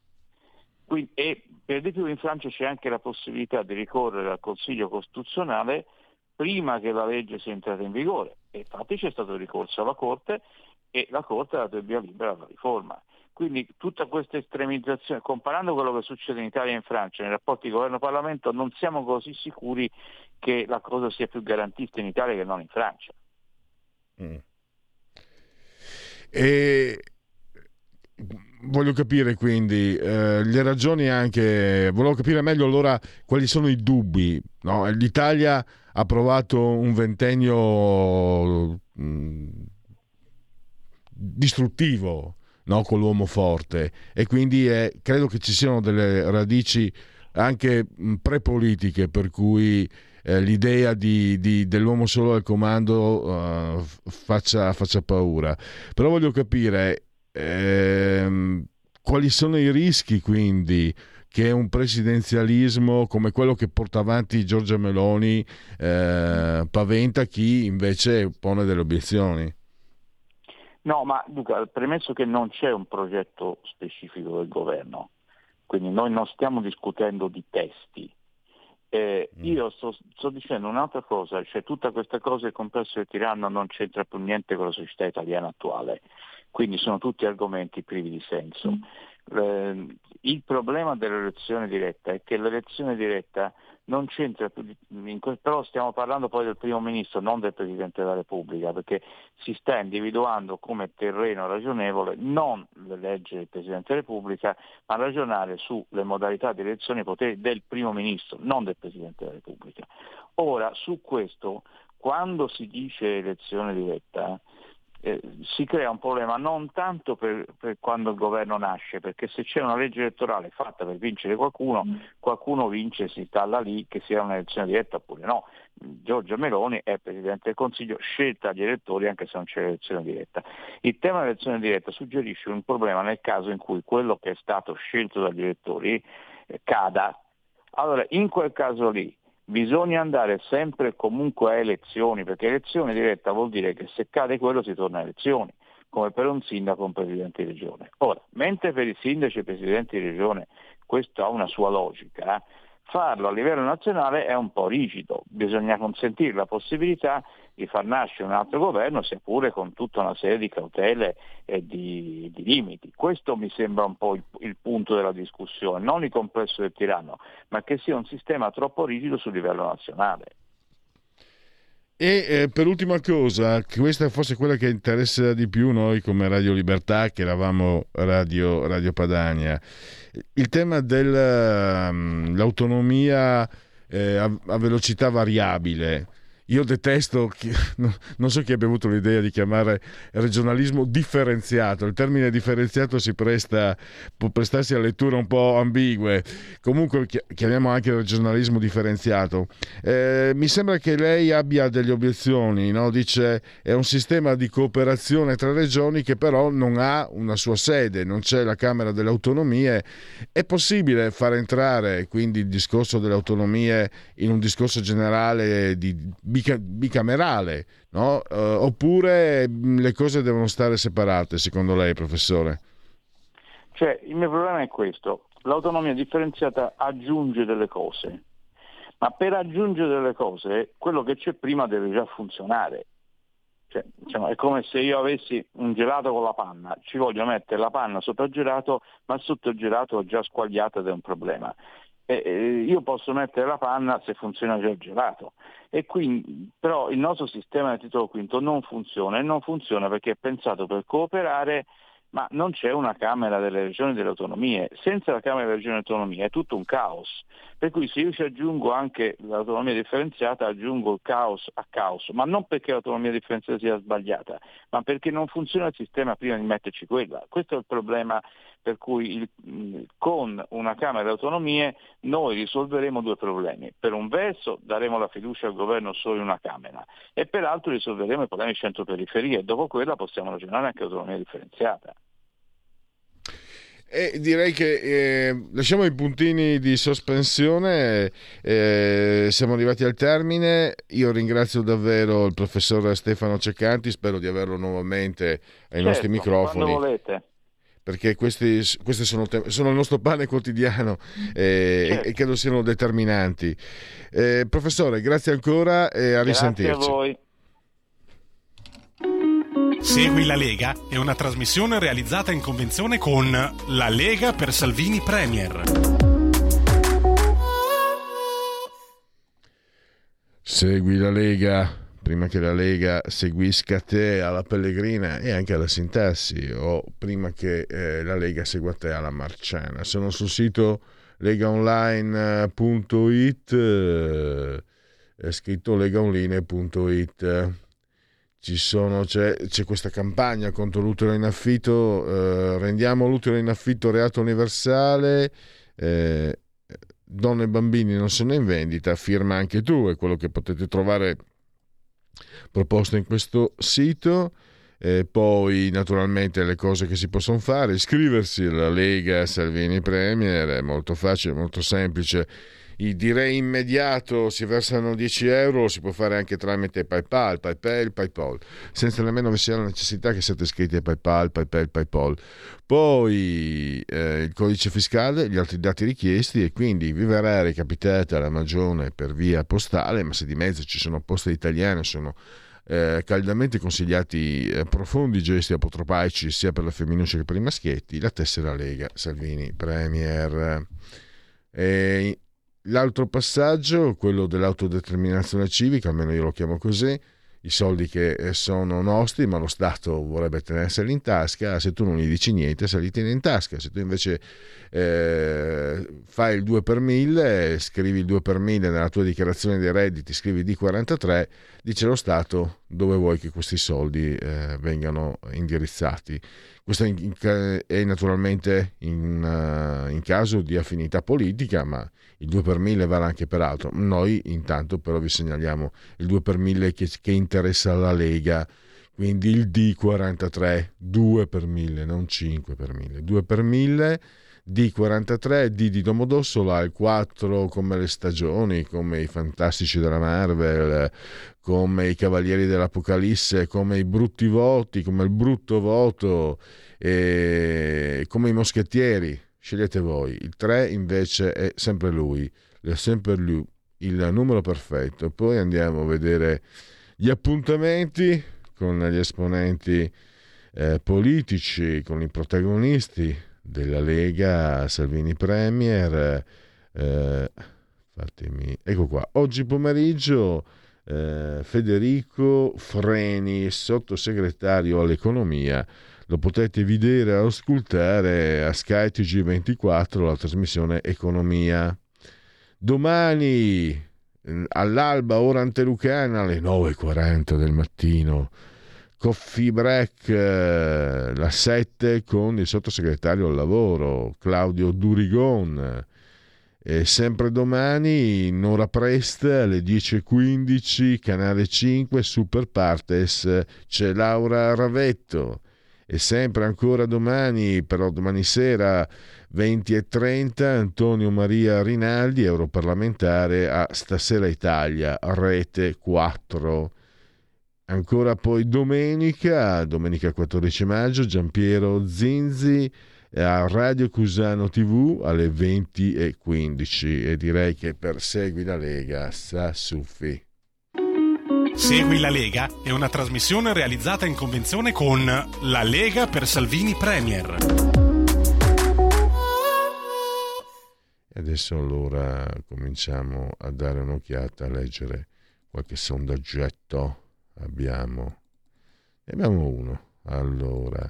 Quindi, e per di più in Francia c'è anche la possibilità di ricorrere al Consiglio Costituzionale prima che la legge sia entrata in vigore. E infatti c'è stato ricorso alla Corte e la Corte ha dato il via libera alla riforma. Quindi tutta questa estremizzazione, comparando quello che succede in Italia e in Francia nei rapporti governo-Parlamento, non siamo così sicuri che la cosa sia più garantista in Italia che non in Francia. Mm. E voglio capire quindi eh, le ragioni anche, volevo capire meglio allora quali sono i dubbi. No? L'Italia ha provato un ventennio mh, mm, distruttivo no? con l'uomo forte e quindi è, credo che ci siano delle radici anche prepolitiche per cui eh, l'idea di, di, dell'uomo solo al comando uh, faccia, faccia, paura. Però voglio capire ehm, quali sono i rischi quindi che un presidenzialismo come quello che porta avanti Giorgia Meloni eh, paventa chi invece pone delle obiezioni. No, ma Luca, premesso che non c'è un progetto specifico del governo, quindi noi non stiamo discutendo di testi, eh, mm. io sto, sto, dicendo un'altra cosa, cioè tutta questa cosa del complesso del tiranno non c'entra più niente con la società italiana attuale, quindi sono tutti argomenti privi di senso. Mm. Eh, il problema dell'elezione diretta è che l'elezione diretta non c'entra, però stiamo parlando poi del primo ministro, non del Presidente della Repubblica, perché si sta individuando come terreno ragionevole non le leggi del Presidente della Repubblica, ma ragionare sulle modalità di elezione dei poteri del primo ministro, non del Presidente della Repubblica. Ora, su questo, quando si dice elezione diretta, eh, si crea un problema non tanto per, per, quando il governo nasce, perché se c'è una legge elettorale fatta per vincere qualcuno, mm. qualcuno vince e si installa lì, che sia un'elezione diretta oppure no. Giorgia Meloni è Presidente del Consiglio, scelta dagli elettori anche se non c'è l'elezione diretta. Il tema dell'elezione diretta suggerisce un problema nel caso in cui quello che è stato scelto dagli elettori eh, cada. Allora, in quel caso lì, bisogna andare sempre e comunque a elezioni, perché elezione diretta vuol dire che se cade quello si torna a elezioni, come per un sindaco o un presidente di regione. Ora, mentre per i sindaci e i presidenti di regione questo ha una sua logica, eh, farlo a livello nazionale è un po' rigido, bisogna consentire la possibilità di far nascere un altro governo, seppure con tutta una serie di cautele e di, di limiti. Questo mi sembra un po' il, il, punto della discussione, non il complesso del tiranno, ma che sia un sistema troppo rigido sul livello nazionale. E eh, per ultima cosa, questa è forse quella che interessa di più noi come Radio Libertà, che eravamo Radio, Radio Padania, il tema dell'autonomia um, eh, a, a velocità variabile io detesto, non so chi abbia avuto l'idea di chiamare regionalismo differenziato. Il termine differenziato si presta, può prestarsi a letture un po' ambigue. Comunque chiamiamo anche regionalismo differenziato. Eh, mi sembra che lei abbia delle obiezioni, no? dice è un sistema di cooperazione tra regioni che però non ha una sua sede, non c'è la Camera delle Autonomie. È possibile far entrare quindi il discorso delle autonomie in un discorso generale di bicamerale, no? uh, oppure mm, le cose devono stare separate secondo lei, professore? Cioè, il mio problema è questo, l'autonomia differenziata aggiunge delle cose, ma per aggiungere delle cose quello che c'è prima deve già funzionare. Cioè, diciamo, è come se io avessi un gelato con la panna, ci voglio mettere la panna sopra il gelato, ma sotto il gelato già squagliato ed è un problema eh, io posso mettere la panna se funziona già il gelato. E quindi, però il nostro sistema del titolo quinto non funziona e non funziona perché è pensato per cooperare ma non c'è una Camera delle Regioni delle Autonomie. Senza la Camera delle Regioni delle Autonomie è tutto un caos. Per cui se io ci aggiungo anche l'autonomia differenziata, aggiungo il caos a caos, ma non perché l'autonomia differenziata sia sbagliata, ma perché non funziona il sistema prima di metterci quella. Questo è il problema per cui il, con una Camera delle Autonomie noi risolveremo due problemi. Per un verso daremo la fiducia al governo solo in una Camera e per l'altro risolveremo i problemi centro-periferia e dopo quella possiamo ragionare anche autonomia differenziata. E direi che eh, lasciamo i puntini di sospensione, eh, siamo arrivati al termine. Io ringrazio davvero il professor Stefano Ceccanti, spero di averlo nuovamente ai certo, nostri microfoni. Quando volete perché questi, questi sono, sono, il nostro pane quotidiano eh, certo. e, credo siano determinanti. Eh, professore, grazie ancora e a grazie risentirci. A voi. Segui la Lega è una trasmissione realizzata in convenzione con La Lega per Salvini Premier. Segui la Lega prima che la Lega seguisca te alla Pellegrina e anche alla Sintassi o prima che eh, la Lega segua te alla Marciana. Sono sul sito legaonline.it eh, scritto legaonline.it sono, c'è, c'è, questa campagna contro l'utero in affitto, eh, rendiamo l'utero in affitto reato universale, eh, donne e bambini non sono in vendita, firma anche tu, è quello che potete trovare proposto in questo sito. Eh, poi naturalmente le cose che si possono fare, iscriversi alla Lega Salvini Premier, è molto facile, molto semplice direi immediato si versano 10 euro, si può fare anche tramite PayPal, PayPal, PayPal, senza nemmeno vi sia la necessità che siate iscritti a PayPal, PayPal, PayPal. Poi eh, il codice fiscale, gli altri dati richiesti e quindi vi verrà recapitata la magione per via postale, ma se di mezzo ci sono poste italiane, sono eh, caldamente consigliati eh, profondi gesti apotropaici sia per la femminuccia che per i maschietti, la tessera Lega Salvini Premier. E l'altro passaggio, quello dell'autodeterminazione civica, almeno io lo chiamo così, i soldi che eh, sono nostri, ma lo Stato vorrebbe tenerseli in tasca, se tu non gli dici niente se li tieni in tasca, se tu invece eh, fai il 2 per 1000, scrivi il 2 per 1000 nella tua dichiarazione dei redditi, scrivi D43, dice lo Stato dove vuoi che questi soldi eh, vengano indirizzati. Questo è naturalmente in, uh, in, caso di affinità politica, ma il 2 per 1000 vale anche per altro. Noi intanto però vi segnaliamo il 2 per 1000 che, che interessa la Lega, quindi il D43, 2 per 1000, non 5 per 1000, 2 per 1000 D43, D di Domodossola, il 4 come le stagioni, come i fantastici della Marvel, come i Cavalieri dell'Apocalisse, come i brutti voti, come il brutto voto, e come i moschettieri. Scegliete voi. Il 3 invece è sempre lui, è sempre lui, il numero perfetto. Poi andiamo a vedere gli appuntamenti con gli esponenti eh, politici, con i protagonisti della Lega Salvini Premier. Eh, fatemi, ecco qua, oggi pomeriggio eh, Federico Freni, sottosegretario all'economia, lo potete vedere e ascoltare a Sky TG24, la trasmissione Economia. Domani all'alba, ora antelucana, alle 9.40 del mattino, Coffee Break, eh, la 7 con il sottosegretario al lavoro Claudio Durigon. E sempre domani, in ora presta, alle 10.15, canale 5, Super Partes, c'è Laura Ravetto. E sempre ancora domani, però domani sera, 20.30, Antonio Maria Rinaldi, europarlamentare a Stasera Italia, rete 4. Ancora poi domenica, domenica 14 maggio, Giampiero Zinzi a Radio Cusano TV alle 20.15 e direi che per Segui la Lega sa suffi. Segui la Lega è una trasmissione realizzata in convenzione con La Lega per Salvini Premier. E adesso allora cominciamo a dare un'occhiata, a leggere qualche sondaggetto abbiamo, ne abbiamo uno. Allora,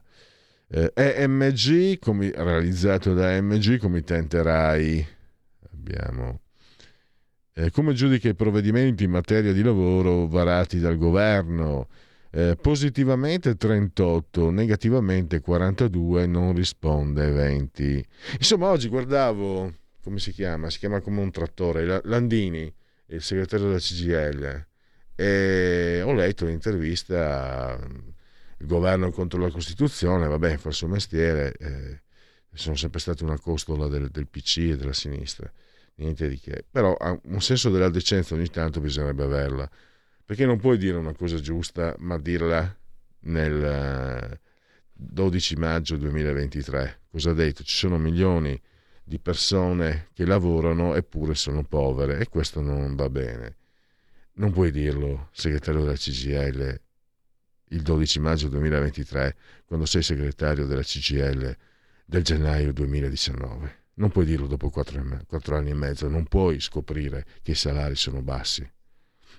eh, EMG, com- realizzato da EMG, committente RAI. Abbiamo eh, come giudica i provvedimenti in materia di lavoro varati dal governo? Eh, positivamente 38, negativamente 42, non risponde 20. Insomma, oggi guardavo, come si chiama? Si chiama come un trattore, Landini, il segretario della CGL e ho letto l'intervista il governo contro la Costituzione, vabbè, fa il suo mestiere, eh, sono sempre stati una costola del, del, PC e della sinistra, niente di che, però un senso della decenza ogni tanto bisognerebbe averla, perché non puoi dire una cosa giusta, ma dirla nel 12 eh, maggio 2023. Cosa ha detto? Ci sono milioni di persone che lavorano eppure sono povere e questo non va bene non puoi dirlo, segretario della CGL, il 12 maggio 2023, quando sei segretario della CGL del gennaio 2019. Non puoi dirlo dopo quattro, anni e mezzo, non puoi scoprire che i salari sono bassi.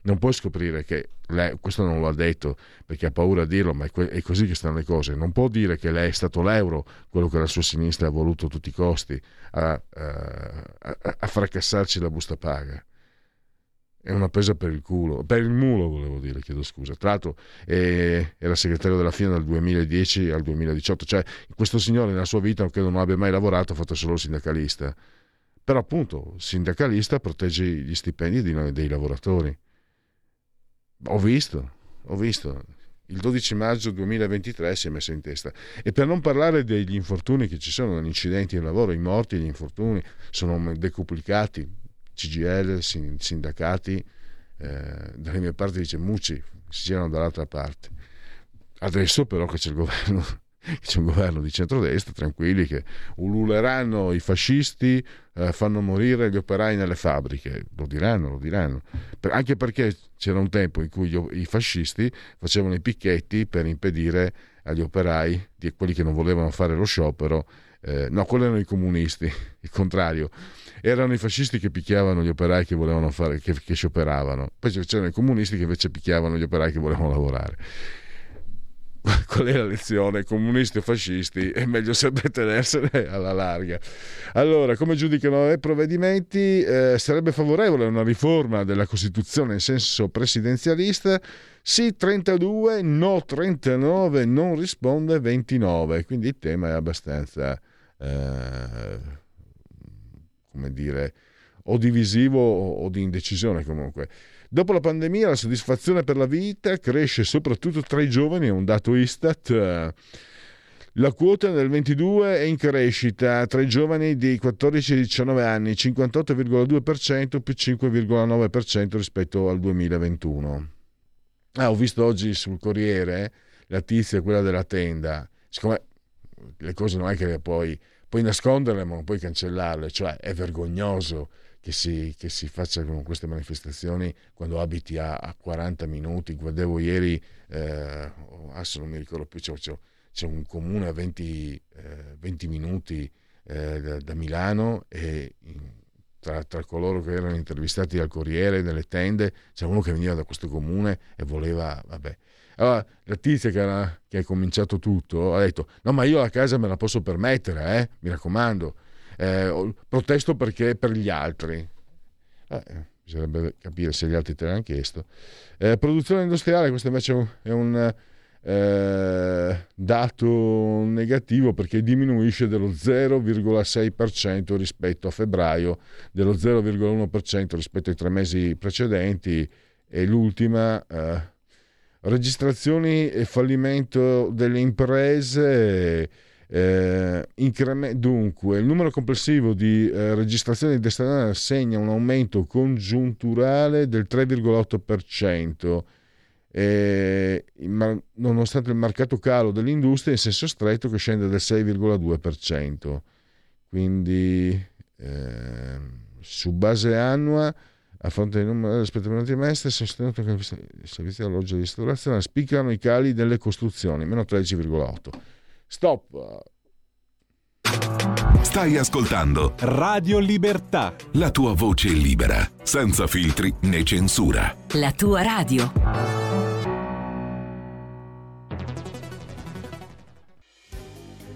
Non puoi scoprire che lei, questo non lo ha detto perché ha paura di dirlo, ma è così che stanno le cose. Non può dire che lei è stato l'euro, quello che la sua sinistra ha voluto a tutti i costi, a, a, a, a fracassarci la busta paga è una presa per il culo, per il mulo volevo dire, chiedo scusa. Tra l'altro eh, era segretario della FINA dal 2010 al 2018, cioè questo signore nella sua vita credo non abbia mai lavorato, ha fatto solo il sindacalista. Però appunto, sindacalista protegge gli stipendi dei, dei lavoratori. Ho visto, ho visto. Il 12 maggio 2023 si è messo in testa. E per non parlare degli infortuni che ci sono, gli incidenti di lavoro, i morti gli infortuni sono decuplicati CGL, sindacati, eh, dalle mie parti dice Mucci, si girano dall'altra parte. Adesso però che c'è il governo, c'è un governo di centrodestra, tranquilli, che ululeranno i fascisti, eh, fanno morire gli operai nelle fabbriche, lo diranno, lo diranno. Per, anche perché c'era un tempo in cui gli, i fascisti facevano i picchetti per impedire agli operai, di quelli che non volevano fare lo sciopero, eh, no, quelli erano i comunisti, il contrario, erano i fascisti che picchiavano gli operai che volevano fare, che, che scioperavano, poi c'erano i comunisti che invece picchiavano gli operai che volevano lavorare. Qual è la lezione? Comunisti o fascisti? È meglio sempre tenersene alla larga. Allora, come giudicano i provvedimenti? Eh, sarebbe favorevole una riforma della Costituzione in senso presidenzialista? Sì 32, no 39, non risponde 29. Quindi il tema è abbastanza eh, come dire, o divisivo o di indecisione comunque. Dopo la pandemia la soddisfazione per la vita cresce soprattutto tra i giovani, è un dato Istat. La quota nel 22 è in crescita tra i giovani di 14 19 anni, 58,2% più 5,9% rispetto al 2021. Ah, ho visto oggi sul Corriere la tizia, quella della tenda. Siccome le cose non è che poi puoi nasconderle ma non puoi cancellarle, cioè è vergognoso che si, che si facciano queste manifestazioni quando abiti a, a 40 minuti. Guardavo ieri, eh, adesso non mi ricordo più, c'è, c'è, c'è un comune a 20, eh, 20 minuti eh, da, da, Milano e tra, tra, coloro che erano intervistati al Corriere, nelle tende, c'è uno che veniva da questo comune e voleva, vabbè, allora, la tizia che, era, che ha cominciato tutto ha detto: No, ma io la casa me la posso permettere, eh? mi raccomando. Eh, protesto perché per gli altri. Eh, bisognerebbe capire se gli altri te l'hanno chiesto. Eh, produzione industriale, questo invece è un eh, dato negativo perché diminuisce dello 0,6% rispetto a febbraio, dello 0,1% rispetto ai tre mesi precedenti e l'ultima eh, registrazioni e fallimento delle imprese. Eh, increment- dunque, il numero complessivo di eh, registrazioni di destinatario segna un aumento congiunturale del 3,8%, eh, ma- nonostante il marcato calo dell'industria in senso stretto che scende del 6,2%. Quindi, ehm, su base annua, a fronte del numero delle aspettative mestre, sostenuto che i servizi di alloggio di ristorazione spiccano i cali delle costruzioni, meno 13,8. Stop! Stai ascoltando Radio Libertà. La tua voce libera, senza filtri né censura. La tua radio.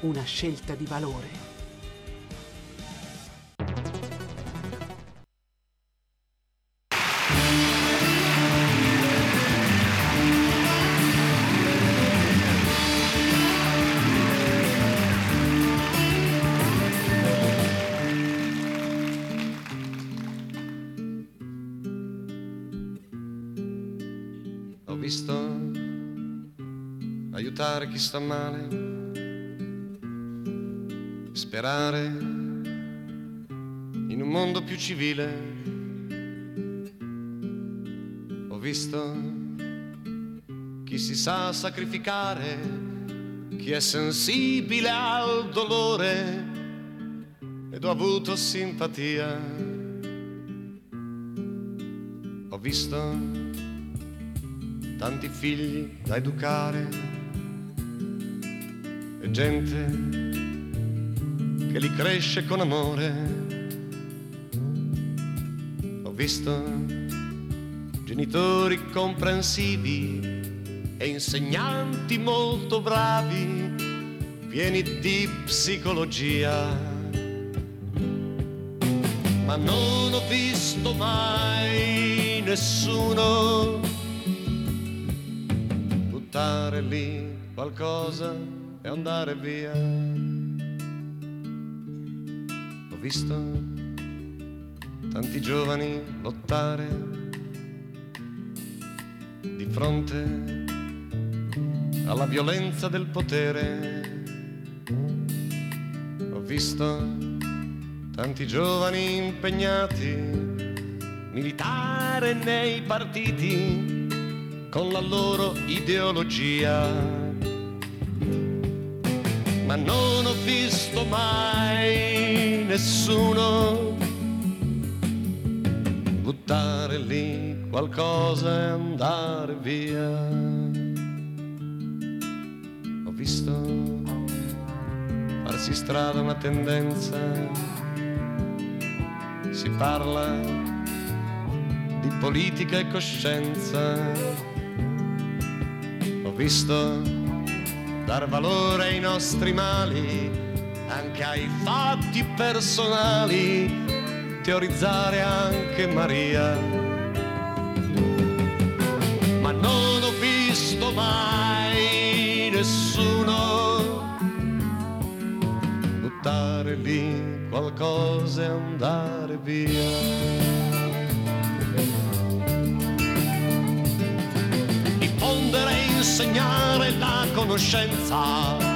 una scelta di valore. Ho visto aiutare chi sta male sperare in un mondo più civile. Ho visto chi si sa sacrificare, chi è sensibile al dolore ed ho avuto simpatia. Ho visto tanti figli da educare e gente che li cresce con amore. Ho visto genitori comprensivi e insegnanti molto bravi, pieni di psicologia. Ma non ho visto mai nessuno buttare lì qualcosa e andare via visto tanti giovani lottare di fronte alla violenza del potere. Ho visto tanti giovani impegnati, militare nei partiti, con la loro ideologia. Ma non ho visto mai nessuno buttare lì qualcosa e andare via. Ho visto farsi strada una tendenza, si parla di politica e coscienza. Ho visto dar valore ai nostri mali, anche ai fatti personali teorizzare anche Maria. Ma non ho visto mai nessuno buttare lì qualcosa e andare via. Diffondere e insegnare la conoscenza,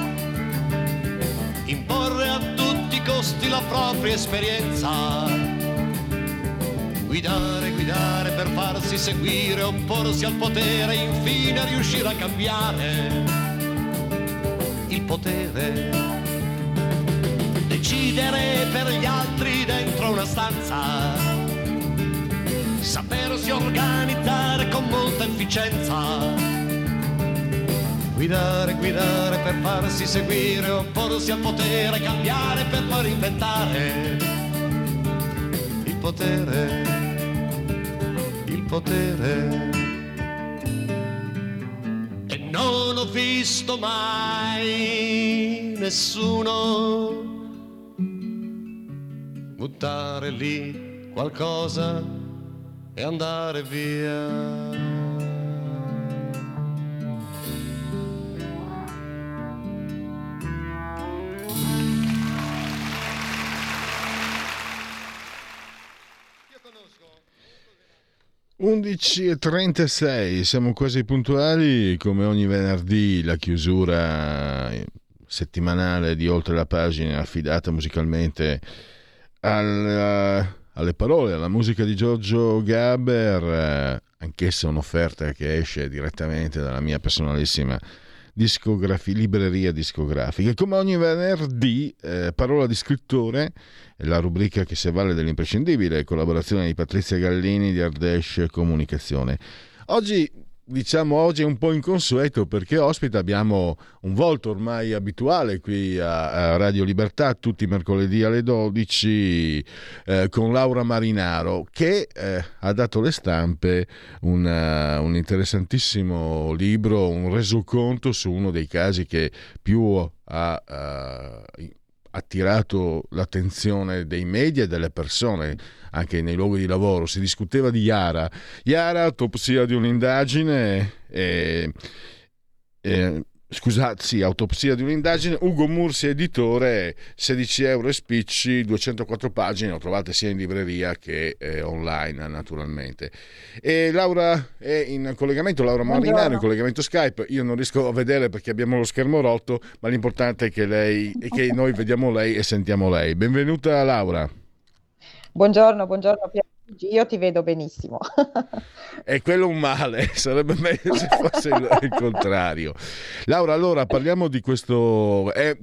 imporre a tutti i costi la propria esperienza Guidare, guidare per farsi seguire, opporsi al potere, infine riuscire a cambiare il potere. Decidere per gli altri dentro una stanza, sapersi organizzare con molta efficienza. Guidare, guidare per farsi seguire, opporsi al potere, cambiare per poi inventare il potere potere. E non ho visto mai nessuno buttare lì qualcosa e andare via. E 36, siamo quasi puntuali, come ogni venerdì la chiusura settimanale di Oltre la pagina affidata musicalmente alla, alle parole, alla musica di Giorgio Gaber, anch'essa un'offerta che esce direttamente dalla mia personalissima discografia, libreria discografica. Come ogni venerdì, eh, parola di scrittore, la rubrica che si avvale dell'imprescindibile collaborazione di Patrizia Gallini di Ardesh Comunicazione. Oggi diciamo oggi è un po' inconsueto perché ospita abbiamo un volto ormai abituale qui a, Radio Libertà tutti i mercoledì alle 12 eh, con Laura Marinaro che eh, ha dato le stampe una, un interessantissimo libro, un resoconto su uno dei casi che più ha uh, attirato l'attenzione dei media e delle persone anche nei luoghi di lavoro. Si discuteva di Yara. Yara, autopsia di un'indagine. E, e, scusate, sì, autopsia di un'indagine. Ugo Mursi, editore, 16 euro e spicci, 204 pagine. Lo trovate sia in libreria che eh, online, naturalmente. E Laura è in collegamento, Laura Marinaro in collegamento Skype. Io non riesco a vedere perché abbiamo lo schermo rotto, ma l'importante è che, lei, è che noi vediamo lei e sentiamo lei. Benvenuta, Laura. Buongiorno, buongiorno Pierluigi, io ti vedo benissimo. È quello un male, sarebbe meglio se fosse il, il contrario. Laura, allora parliamo di questo. È,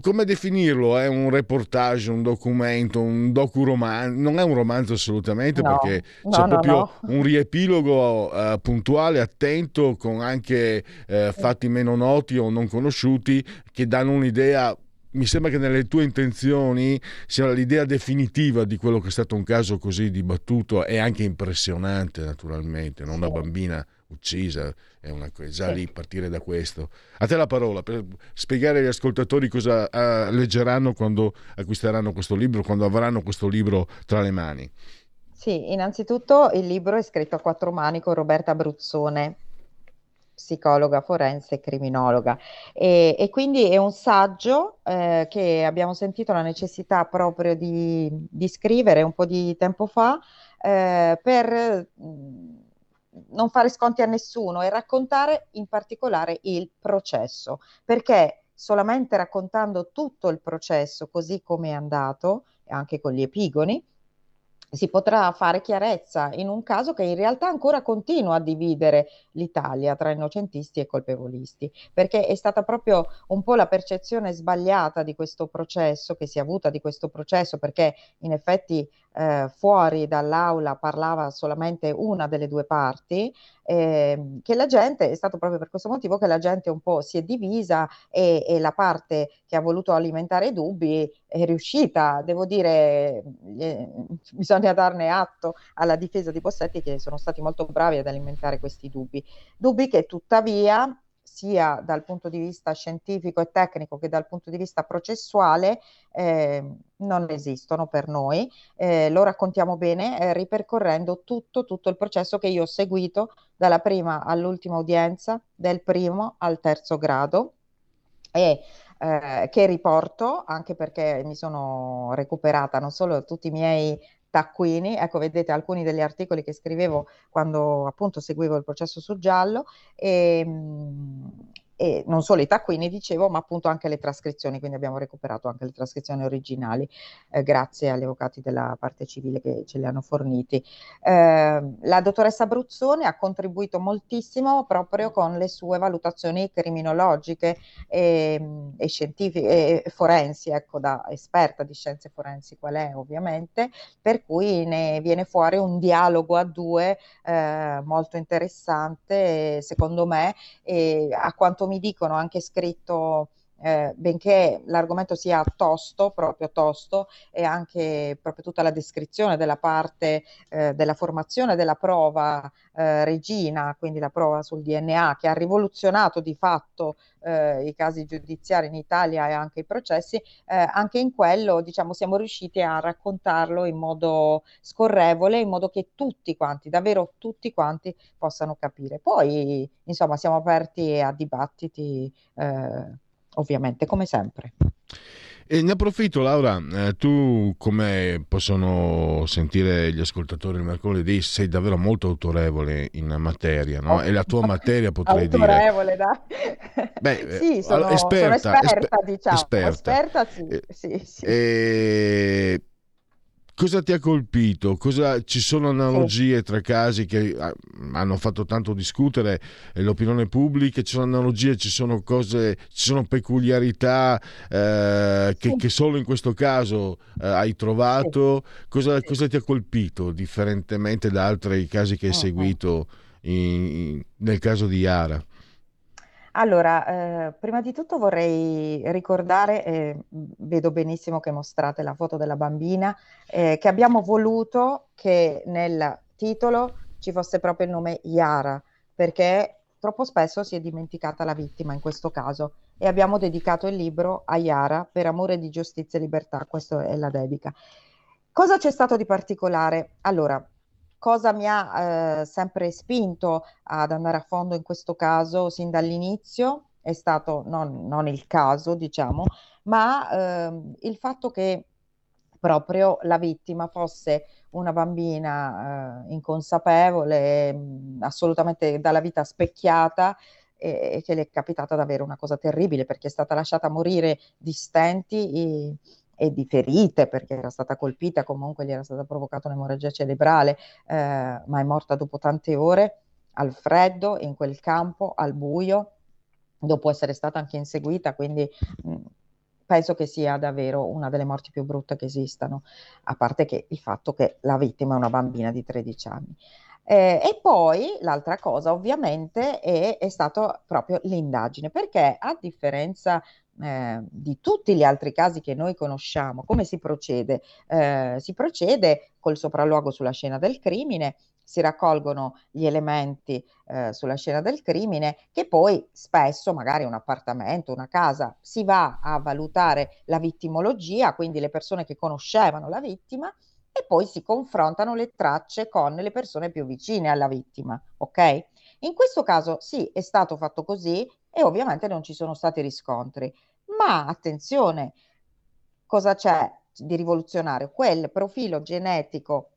come definirlo? È un reportage, un documento, un docuromanzo? Non è un romanzo assolutamente no, perché no, c'è no, proprio un riepilogo uh, puntuale, attento, con anche uh, fatti meno noti o non conosciuti che danno un'idea mi sembra che nelle tue intenzioni sia l'idea definitiva di quello che è stato un caso così dibattuto. E anche impressionante naturalmente, non una bambina uccisa, è una, già lì partire da questo. A te la parola per spiegare agli ascoltatori cosa uh, leggeranno quando acquisteranno questo libro, quando avranno questo libro tra le mani. Sì, innanzitutto il libro è scritto a quattro mani con Roberta Bruzzone, psicologa forense e criminologa. E, e, quindi è un saggio eh, che abbiamo sentito la necessità proprio di, di scrivere un po' di tempo fa eh, per mm, non fare sconti a nessuno e raccontare in particolare il processo, perché solamente raccontando tutto il processo così come è andato, anche con gli epigoni, si potrà fare chiarezza in un caso che in realtà ancora continua a dividere l'Italia tra innocentisti e colpevolisti, perché è stata proprio un po' la percezione sbagliata di questo processo, che si è avuta di questo processo, perché in effetti eh, fuori dall'aula parlava solamente una delle due parti, eh, che la gente, è stato proprio per questo motivo che la gente un po' si è divisa e, e la parte che ha voluto alimentare i dubbi è riuscita, devo dire, eh, bisogna darne atto alla difesa di Bossetti che sono stati molto bravi ad alimentare questi dubbi, dubbi che tuttavia sia dal punto di vista scientifico e tecnico che dal punto di vista processuale eh, non esistono per noi. Eh, lo raccontiamo bene eh, ripercorrendo tutto, tutto il processo che io ho seguito dalla prima all'ultima udienza, del primo al terzo grado e eh, che riporto anche perché mi sono recuperata non solo tutti i miei taccuini, ecco vedete alcuni degli articoli che scrivevo quando appunto seguivo il processo sul giallo. E, ehm, e non solo i taccuini, dicevo, ma appunto anche le trascrizioni, quindi abbiamo recuperato anche le trascrizioni originali, eh, grazie agli avvocati della parte civile che ce li hanno forniti. Eh, la dottoressa Bruzzone ha contribuito moltissimo proprio con le sue valutazioni criminologiche e, e scientifiche e forensi, ecco, da esperta di scienze forensi qual è ovviamente, per cui ne viene fuori un dialogo a due eh, molto interessante, secondo me, e a quanto mi dicono, anche scritto, eh, benché l'argomento sia tosto, proprio tosto, e anche proprio tutta la descrizione della parte eh, della formazione della prova eh, regina, quindi la prova sul DNA, che ha rivoluzionato di fatto eh, i casi giudiziari in Italia e anche i processi, eh, anche in quello diciamo siamo riusciti a raccontarlo in modo scorrevole, in modo che tutti quanti, davvero tutti quanti possano capire. Poi insomma siamo aperti a dibattiti eh, ovviamente come sempre. E ne approfitto Laura, eh, tu come possono sentire gli ascoltatori il mercoledì sei davvero molto autorevole in materia, no? E la tua materia potrei autorevole, dire... Autorevole, dai. Beh, sì, sono, esperta, sono esperta, esper- diciamo. Esperta. esperta sì, eh, sì, sì. E Cosa ti ha colpito? Cosa, ci sono analogie tra casi che ah, hanno fatto tanto discutere l'opinione pubblica? Ci sono analogie, ci sono cose, ci sono peculiarità eh, che, che, solo in questo caso eh, hai trovato? Cosa, cosa, ti ha colpito differentemente da altri casi che hai seguito in, in, nel caso di Yara? Allora, eh, prima di tutto vorrei ricordare, eh, vedo benissimo che mostrate la foto della bambina, eh, che abbiamo voluto che nel titolo ci fosse proprio il nome Yara, perché troppo spesso si è dimenticata la vittima in questo caso e abbiamo dedicato il libro a Yara per amore di giustizia e libertà, questa è la dedica. Cosa c'è stato di particolare? Allora, cosa mi ha eh, sempre spinto ad andare a fondo in questo caso sin dall'inizio è stato non, non il caso, diciamo, ma eh, il fatto che proprio la vittima fosse una bambina eh, inconsapevole, mm, assolutamente dalla vita specchiata e, e, che le è capitata davvero una cosa terribile perché è stata lasciata morire di stenti. E, e di ferite perché era stata colpita, comunque gli era stata provocata un'emorragia cerebrale, eh, ma è morta dopo tante ore al freddo, in quel campo, al buio, dopo essere stata anche inseguita, quindi mh, penso che sia davvero una delle morti più brutte che esistano, a parte che il fatto che la vittima è una bambina di 13 anni. Eh, e poi l'altra cosa ovviamente è, è stata proprio l'indagine, perché a differenza eh, di tutti gli altri casi che noi conosciamo, come si procede? Eh, si procede col sopralluogo sulla scena del crimine, si raccolgono gli elementi eh, sulla scena del crimine che poi spesso, magari un appartamento, una casa, si va a valutare la vittimologia, quindi le persone che conoscevano la vittima e poi si confrontano le tracce con le persone più vicine alla vittima, ok? In questo caso sì, è stato fatto così e ovviamente non ci sono stati riscontri. Ma attenzione, cosa c'è di rivoluzionario? Quel profilo genetico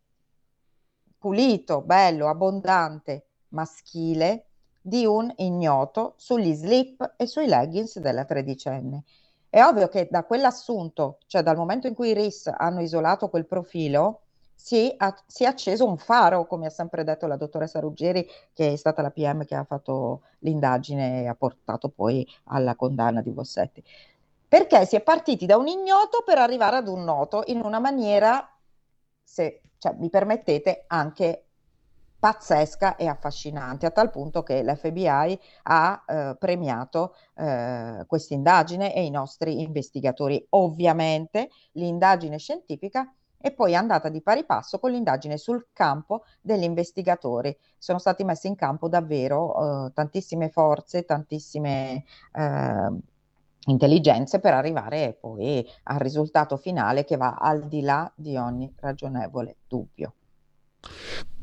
pulito, bello, abbondante, maschile di un ignoto sugli slip e sui leggings della tredicenne. È ovvio che da quell'assunto, cioè dal momento in cui i RIS hanno isolato quel profilo, si, a, si, è acceso un faro, come ha sempre detto la dottoressa Ruggeri, che è stata la PM che ha fatto l'indagine e ha portato poi alla condanna di Bossetti. Perché si è partiti da un ignoto per arrivare ad un noto in una maniera, se cioè, mi permettete, anche pazzesca e affascinante, a tal punto che l'FBI ha eh, premiato eh, questa indagine e i nostri investigatori. Ovviamente l'indagine scientifica è poi andata di pari passo con l'indagine sul campo degli investigatori. Sono stati messi in campo davvero eh, tantissime forze, tantissime eh, intelligenze per arrivare poi al risultato finale che va al di là di ogni ragionevole dubbio.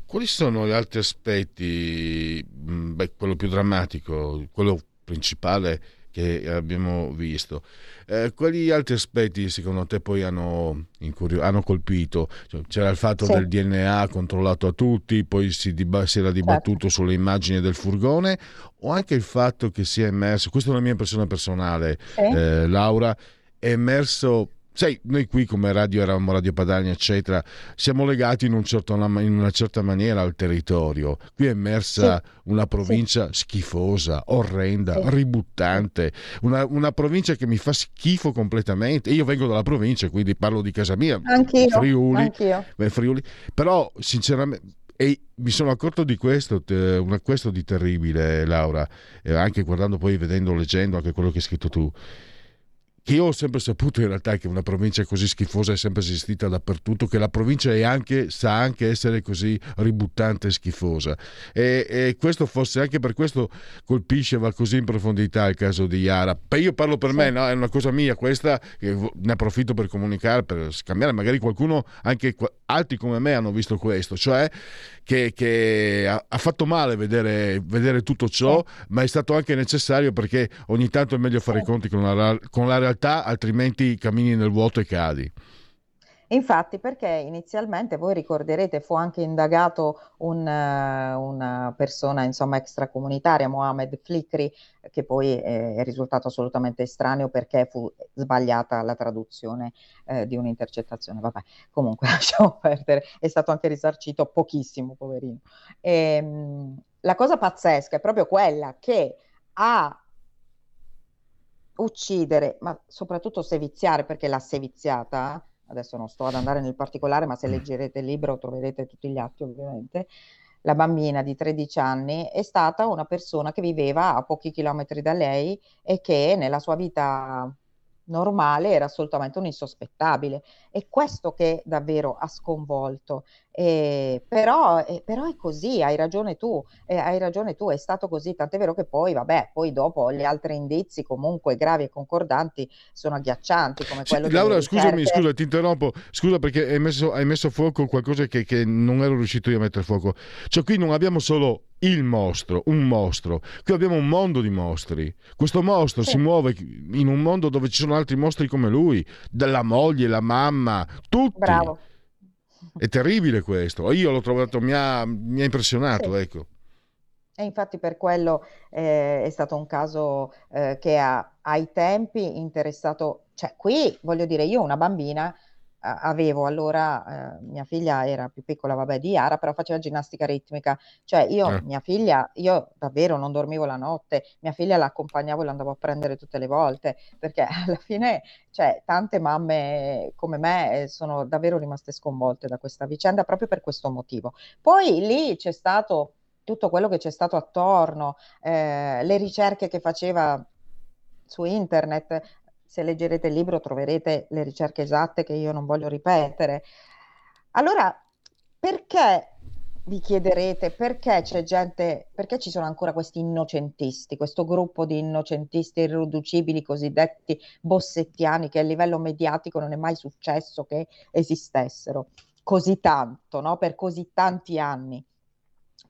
Quali sono gli altri aspetti, mm, beh, quello più drammatico, quello principale che abbiamo visto. Eh, quali altri aspetti secondo te poi hanno, incurio- hanno colpito? Cioè, c'era il fatto sì. del DNA controllato a tutti, poi si, diba- si era dibattuto certo. sulle immagini del furgone o anche il fatto che sia emerso, questa è una mia impressione personale, sì. eh, Laura, è emerso sai, noi qui come radio eravamo Radio Padania, eccetera, siamo legati in, un certo, in, una certa maniera al territorio. Qui è emersa sì. una provincia sì. schifosa, orrenda, sì. ributtante, una, una, provincia che mi fa schifo completamente. Io vengo dalla provincia, quindi parlo di casa mia, anch'io, Friuli, anch'io. Beh, Friuli. però sinceramente... E mi sono accorto di questo, questo di terribile, Laura, anche guardando poi, vedendo, leggendo anche quello che hai scritto tu che io ho sempre saputo in realtà che una provincia così schifosa è sempre esistita dappertutto, che la provincia anche, sa anche essere così ributtante e schifosa. E, e, questo forse anche per questo colpisce, va così in profondità il caso di Iara. Io parlo per me, no? è una cosa mia questa, ne approfitto per comunicare, per scambiare, magari qualcuno, anche altri come me hanno visto questo, cioè che, che ha, ha, fatto male vedere, vedere tutto ciò, ma è stato anche necessario perché ogni tanto è meglio fare i conti con la, con la realtà, altrimenti cammini nel vuoto e cadi. Infatti, perché inizialmente voi ricorderete fu anche indagato un, una persona insomma extracomunitaria, Mohamed Flikri, che poi è risultato assolutamente estraneo perché fu sbagliata la traduzione eh, di un'intercettazione. Vabbè, comunque lasciamo perdere, è stato anche risarcito pochissimo, poverino. E, ehm, la cosa pazzesca è proprio quella che a uccidere, ma soprattutto seviziare, perché l'ha seviziata, adesso non sto ad andare nel particolare, ma se mm. leggerete il libro troverete tutti gli atti ovviamente, la bambina di 13 anni è stata una persona che viveva a pochi chilometri da lei e che nella sua vita normale era assolutamente un insospettabile. È questo che davvero ha sconvolto. Eh, però, eh, però, è così, hai ragione tu, eh, hai ragione tu, è stato così, tant'è vero che poi, vabbè, poi dopo gli altri indizi comunque gravi e concordanti sono agghiaccianti come quello sì, Laura, scusami, scusa, ti interrompo, scusa perché hai messo, hai messo a fuoco qualcosa che, che non ero riuscito io a mettere a fuoco. Cioè qui non abbiamo solo il mostro, un mostro. Qui abbiamo un mondo di mostri. Questo mostro sì. si muove in un mondo dove ci sono altri mostri come lui, dalla moglie, la mamma, tutti. Bravo. È terribile questo. Io l'ho trovato, mi ha, mi ha impressionato, sì. ecco. E infatti per quello eh, è stato un caso eh, che ha, ai tempi interessato, cioè qui voglio dire, io una bambina avevo allora, eh, mia figlia era più piccola, vabbè, di Yara, però faceva ginnastica ritmica, cioè io, eh. mia figlia, io davvero non dormivo la notte, mia figlia l'accompagnavo e l'andavo a prendere tutte le volte, perché alla fine, cioè, tante mamme come me sono davvero rimaste sconvolte da questa vicenda proprio per questo motivo. Poi lì c'è stato tutto quello che c'è stato attorno, eh, le ricerche che faceva su internet, se leggerete il libro troverete le ricerche esatte che io non voglio ripetere. Allora, perché vi chiederete perché c'è gente, perché ci sono ancora questi innocentisti, questo gruppo di innocentisti irriducibili cosiddetti bossettiani che a livello mediatico non è mai successo che esistessero così tanto, no? per così tanti anni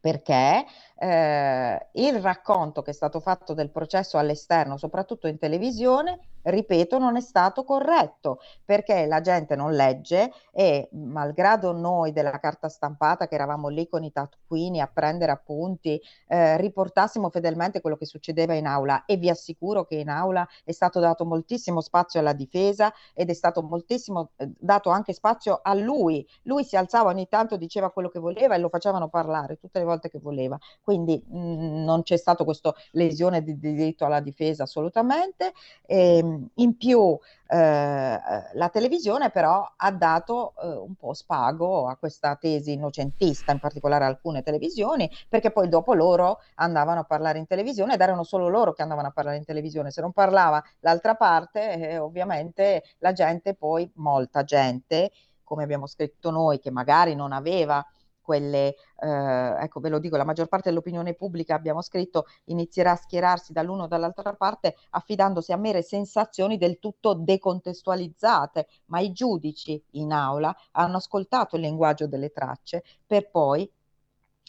perché eh, il racconto che è stato fatto del processo all'esterno, soprattutto in televisione, ripeto, non è stato corretto perché la gente non legge e malgrado noi della carta stampata che eravamo lì con i taccuini a prendere appunti, eh, riportassimo fedelmente quello che succedeva in aula e vi assicuro che in aula è stato dato moltissimo spazio alla difesa ed è stato moltissimo eh, dato anche spazio a lui. Lui si alzava ogni tanto, diceva quello che voleva e lo facevano parlare tutte le volte che voleva. Quindi mh, mm, non c'è stato questo lesione di diritto alla difesa assolutamente. E, ehm, in più eh, la televisione però ha dato eh, un po' spago a questa tesi innocentista, in particolare alcune televisioni, perché poi dopo loro andavano a parlare in televisione ed erano solo loro che andavano a parlare in televisione. Se non parlava l'altra parte, eh, ovviamente la gente poi, molta gente, come abbiamo scritto noi, che magari non aveva quelle, eh, ecco ve lo dico, la maggior parte dell'opinione pubblica, abbiamo scritto, inizierà a schierarsi dall'uno o dall'altra parte affidandosi a mere sensazioni del tutto decontestualizzate, ma i giudici in aula hanno ascoltato il linguaggio delle tracce per poi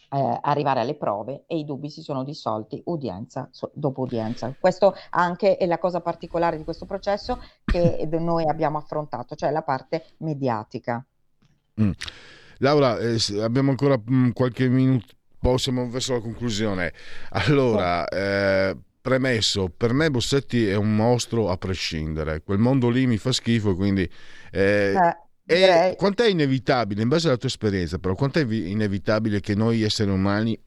eh, arrivare alle prove e i dubbi si sono dissolti udienza so, dopo udienza. Questo anche è la cosa particolare di questo processo che noi abbiamo affrontato, cioè la parte mediatica. Mm. Laura, eh, abbiamo ancora mh, mm, qualche minuto, poi siamo verso la conclusione. Allora, eh, premesso, per me Bossetti è un mostro a prescindere, quel mondo lì mi fa schifo, quindi... Eh, e quanto è inevitabile, in base alla tua esperienza, però, quanto è inevitabile che noi esseri umani,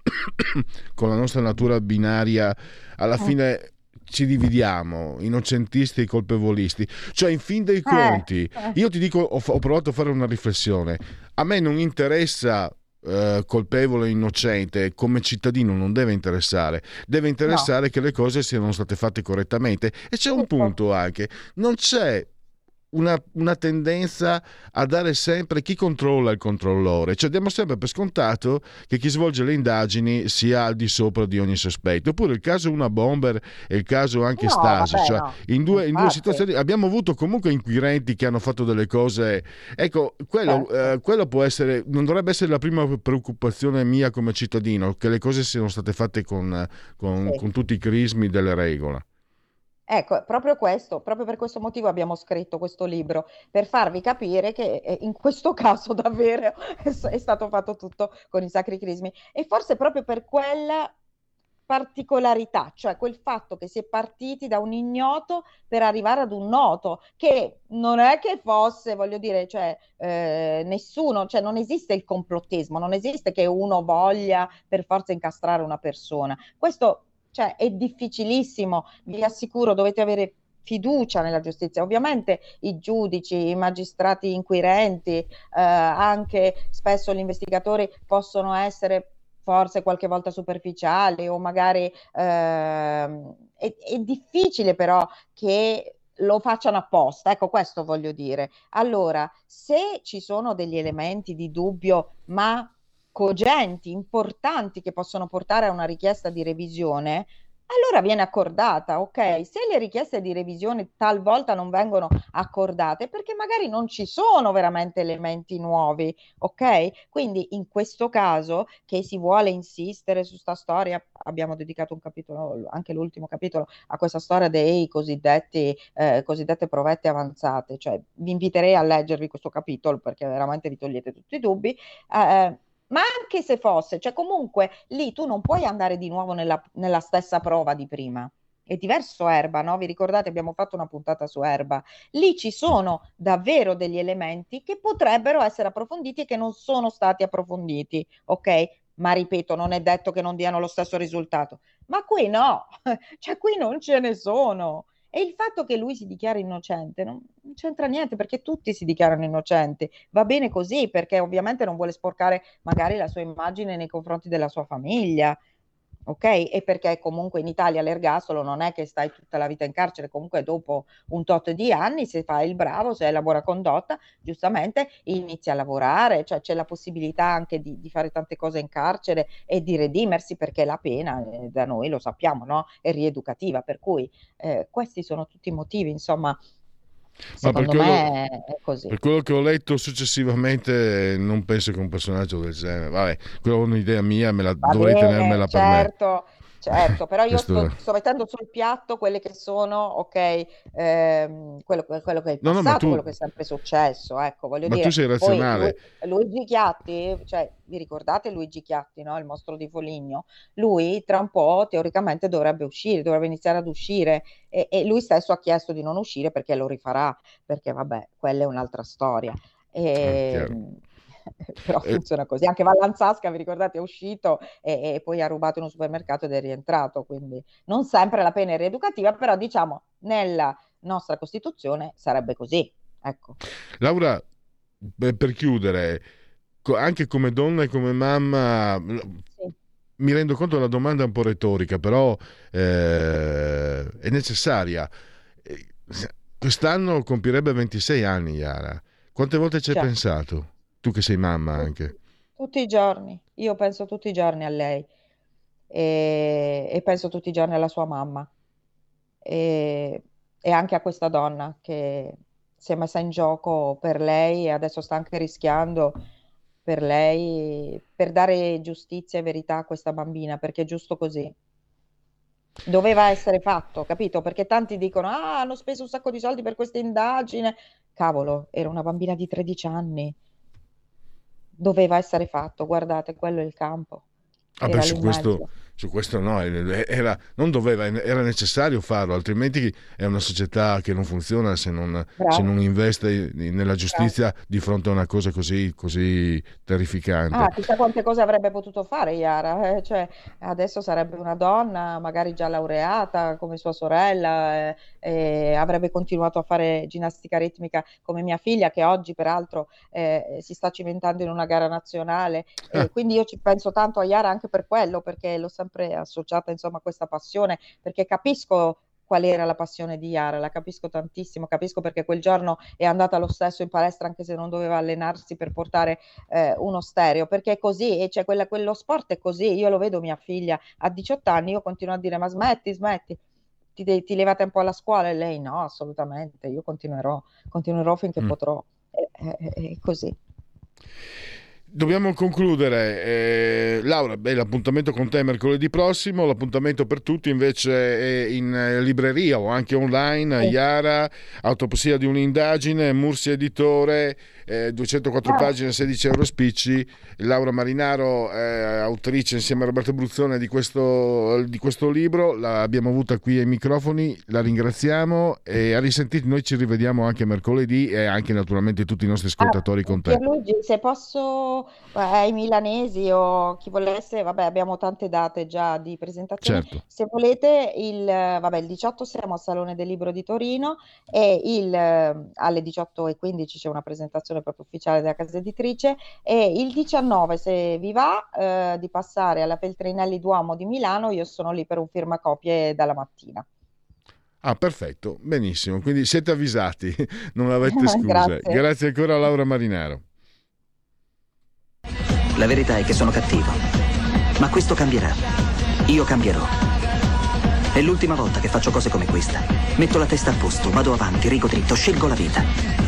con la nostra natura binaria, alla mm. fine ci dividiamo, innocentisti e colpevolisti. Cioè, in fin dei eh, conti, eh. io ti dico, ho, ho provato a fare una riflessione. A me non interessa Uh, colpevole o innocente come cittadino non deve interessare deve interessare no. che le cose siano state fatte correttamente e c'è un punto anche non c'è una, una, tendenza a dare sempre chi controlla il controllore, cioè diamo sempre per scontato che chi svolge le indagini sia al di sopra di ogni sospetto. Oppure il caso una bomber e il caso anche no, Stasi, vabbè, cioè no. in, due, in, due, situazioni abbiamo avuto comunque inquirenti che hanno fatto delle cose. Ecco, quello, certo. eh, quello può essere, non dovrebbe essere la prima preoccupazione mia come cittadino, che le cose siano state fatte con, con, sì. con tutti i crismi delle regole. Ecco, proprio questo, proprio per questo motivo abbiamo scritto questo libro, per farvi capire che eh, in questo caso davvero è stato fatto tutto con i sacri crismi e forse proprio per quella particolarità, cioè quel fatto che si è partiti da un ignoto per arrivare ad un noto, che non è che fosse, voglio dire, cioè eh, nessuno, cioè non esiste il complottismo, non esiste che uno voglia per forza incastrare una persona. Questo cioè è difficilissimo, vi assicuro, dovete avere fiducia nella giustizia. Ovviamente i giudici, i magistrati inquirenti, eh, anche spesso gli investigatori possono essere forse qualche volta superficiali o magari eh, è, è difficile però che lo facciano apposta, ecco questo voglio dire. Allora, se ci sono degli elementi di dubbio, ma cogenti, importanti che possono portare a una richiesta di revisione, allora viene accordata, ok? Se le richieste di revisione talvolta non vengono accordate, perché magari non ci sono veramente elementi nuovi, ok? Quindi in questo caso che si vuole insistere su questa storia, abbiamo dedicato un capitolo, anche l'ultimo capitolo, a questa storia dei cosiddetti, eh, cosiddette provette avanzate, cioè vi inviterei a leggervi questo capitolo perché veramente vi togliete tutti i dubbi. Eh, ma anche se fosse, cioè comunque lì tu non puoi andare di nuovo nella, nella stessa prova di prima. È diverso Erba, no? Vi ricordate, abbiamo fatto una puntata su Erba. Lì ci sono davvero degli elementi che potrebbero essere approfonditi e che non sono stati approfonditi, ok? Ma ripeto, non è detto che non diano lo stesso risultato. Ma qui no, cioè qui non ce ne sono. E il fatto che lui si dichiara innocente non, non c'entra niente perché tutti si dichiarano innocenti. Va bene così perché ovviamente non vuole sporcare magari la sua immagine nei confronti della sua famiglia ok? E perché comunque in Italia l'ergastolo non è che stai tutta la vita in carcere, comunque dopo un tot di anni se fai il bravo, se hai la buona condotta, giustamente inizi a lavorare, cioè c'è la possibilità anche di, di fare tante cose in carcere e di redimersi perché la pena, eh, da noi lo sappiamo, no? È rieducativa, per cui eh, questi sono tutti i motivi, insomma, ma per quello, per quello, che ho letto successivamente, non penso che un personaggio del genere, vabbè, quella è un'idea mia, me la, dovrei bene, tenermela certo. per me. Certo, però io sto, sto, mettendo sul piatto quelle che sono, ok, ehm, quello, quello, che è passato, no, no, tu... quello che è sempre successo, ecco, voglio ma dire. tu sei razionale. Poi, Luigi Chiatti, cioè, vi ricordate Luigi Chiatti, no? il mostro di Foligno? Lui tra un po' teoricamente dovrebbe uscire, dovrebbe iniziare ad uscire e, e lui stesso ha chiesto di non uscire perché lo rifarà, perché vabbè, quella è un'altra storia. E, ehm, però eh. funziona così. Anche Vallanzasca, vi ricordate, è uscito e, e, poi ha rubato in un supermercato ed è rientrato, quindi non sempre la pena è rieducativa, però diciamo nella nostra Costituzione sarebbe così. Ecco. Laura, per chiudere, anche come donna e come mamma, sì. mi rendo conto della domanda un po' retorica, però eh, è necessaria. Eh, quest'anno compirebbe 26 anni, Yara. Quante volte ci hai certo. pensato? Tu che sei mamma anche. Tutti i giorni, io penso tutti i giorni a lei e, e penso tutti i giorni alla sua mamma e, e anche a questa donna che si è messa in gioco per lei e adesso sta anche rischiando per lei per dare giustizia e verità a questa bambina perché è giusto così. Doveva essere fatto, capito? Perché tanti dicono: Ah, hanno speso un sacco di soldi per questa indagine. Cavolo, era una bambina di 13 anni doveva essere fatto, guardate, quello è il campo. Ah beh, su questo, su questo no, era, non doveva, era necessario farlo, altrimenti è una società che non funziona se non, se non investe nella giustizia Bravo. di fronte a una cosa così, così terrificante. Ah, chissà quante cose avrebbe potuto fare Iara, eh? cioè, adesso sarebbe una donna, magari già laureata come sua sorella, eh, eh, avrebbe continuato a fare ginnastica ritmica come mia figlia che oggi peraltro eh, si sta cimentando in una gara nazionale, ah. quindi io ci penso tanto a Iara anche per quello, perché lo sempre sempre associata insomma a questa passione, perché capisco qual era la passione di Yara, la capisco tantissimo, capisco perché quel giorno è andata lo stesso in palestra anche se non doveva allenarsi per portare eh, uno stereo, perché è così, e cioè quella, quello sport è così, io lo vedo mia figlia a 18 anni, io continuo a dire ma smetti, smetti, ti, ti leva tempo alla scuola e lei no, assolutamente, io continuerò, continuerò finché mm. potrò, è, è, è così. Dobbiamo concludere. Eh, Laura, beh, l'appuntamento con te è mercoledì prossimo, l'appuntamento per tutti invece è in libreria o anche online, Iara, Autopsia di un'indagine, Mursi Editore, eh, 204 ah. pagine, 16 euro spicci. Laura Marinaro, eh, autrice insieme a Roberto Bruzzone di questo, di questo libro, l'abbiamo avuta qui ai microfoni, la ringraziamo e a risentito noi ci rivediamo anche mercoledì e anche naturalmente tutti i nostri ascoltatori ah, con te. Pierluigi, se posso eh, ai milanesi o chi volesse, vabbè abbiamo tante date già di presentazione, certo. se volete il, vabbè, il 18 siamo al Salone del Libro di Torino e il, alle 18.15 c'è una presentazione presentazione proprio ufficiale della casa editrice e il 19 se vi va eh, di passare alla Feltrinelli Duomo di Milano io sono lì per un firmacopie dalla mattina. Ah, perfetto, benissimo. Quindi siete avvisati, non avete scuse. Grazie. Grazie ancora a Laura Marinaro. La verità è che sono cattivo, ma questo cambierà. Io cambierò. È l'ultima volta che faccio cose come questa. Metto la testa a posto, vado avanti, rigo dritto, scelgo la vita.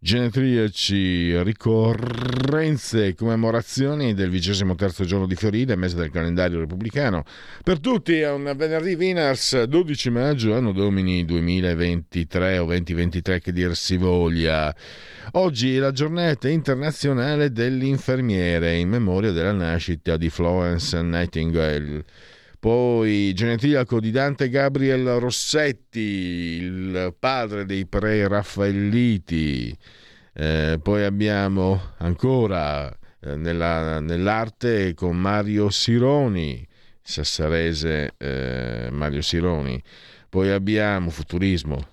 genetriaci, ricorrenze e commemorazioni del vigesimo terzo giorno di Fioride, mese del calendario repubblicano. Per tutti è un venerdì Winners 12 maggio, anno domini 2023 o 2023 che dir si voglia. Oggi è la giornata internazionale dell'infermiere in memoria della nascita di Florence Nightingale. Poi genetriaco di Dante Gabriel Rossetti, il padre dei pre-raffaelliti. Eh, poi abbiamo ancora eh, nella, nell'arte con Mario Sironi, sassarese eh, Mario Sironi. Poi abbiamo futurismo,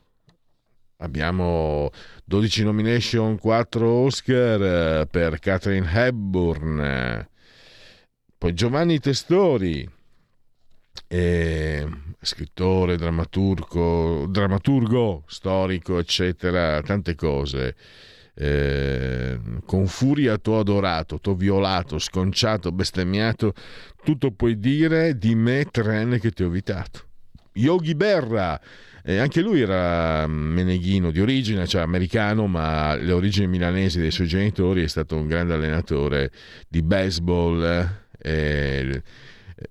abbiamo 12 nomination, 4 Oscar eh, per Catherine Hepburn poi Giovanni Testori, eh, scrittore, drammaturgo, drammaturgo, storico, eccetera, tante cose. Eh, con furia t'ho adorato, t'ho violato, sconciato, bestemmiato, tutto puoi dire di me tranne che ti ho evitato. Yogi Berra, eh, anche lui era meneghino di origine, cioè americano, ma le origini milanesi dei suoi genitori è stato un grande allenatore di baseball. Eh,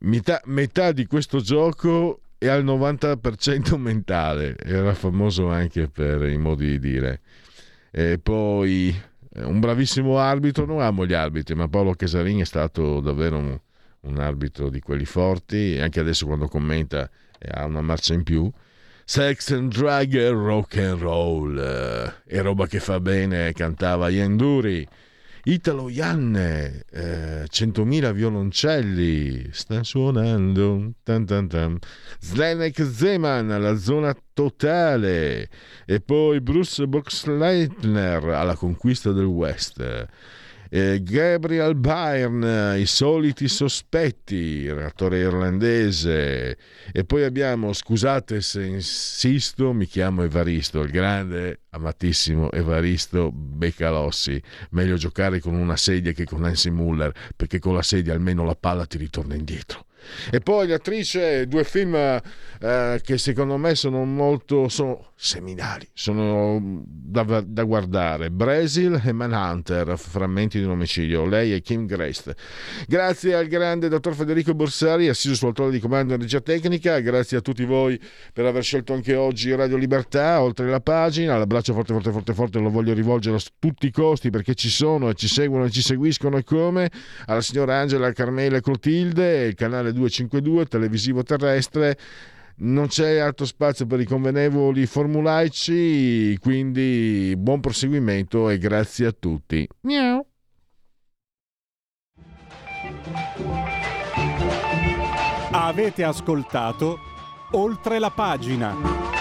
metà, metà di questo gioco è al 90% mentale, era famoso anche per i modi di dire. E poi eh, un bravissimo arbitro, non amo gli arbitri, ma Paolo Casarini è stato davvero un, un arbitro di quelli forti, anche adesso quando commenta ha una marcia in più. Sex and drag e rock and roll eh, è roba che fa bene, cantava Ian Duri. Italo Ianne, eh, 100.000 violoncelli, sta suonando. Tan tan tan. Zlenek Zeman, la zona totale. E poi Bruce Boxleitner alla conquista del West eh, Gabriel Byrne, I soliti sospetti, attore irlandese. E poi abbiamo, scusate se insisto, mi chiamo Evaristo, il grande, amatissimo Evaristo Beccalossi. Meglio giocare con una sedia che con Nancy Muller, perché con la sedia almeno la palla ti ritorna indietro. E poi l'attrice, due film eh, che secondo me sono molto sono seminali, sono da, da, guardare. Brasil e Manhunter, frammenti di un omicidio. Lei è Kim Grace. Grazie al grande dottor Federico Borsari, assiso sul di comando in regia tecnica. Grazie a tutti voi per aver scelto anche oggi Radio Libertà, oltre la pagina. L'abbraccio forte, forte, forte, forte lo voglio rivolgere a tutti i costi perché ci sono e ci seguono e ci seguiscono e come. Alla signora Angela Carmela Clotilde, il canale 252 televisivo terrestre non c'è altro spazio per i convenevoli formulaici, quindi buon proseguimento e grazie a tutti. Miau. Avete ascoltato oltre la pagina.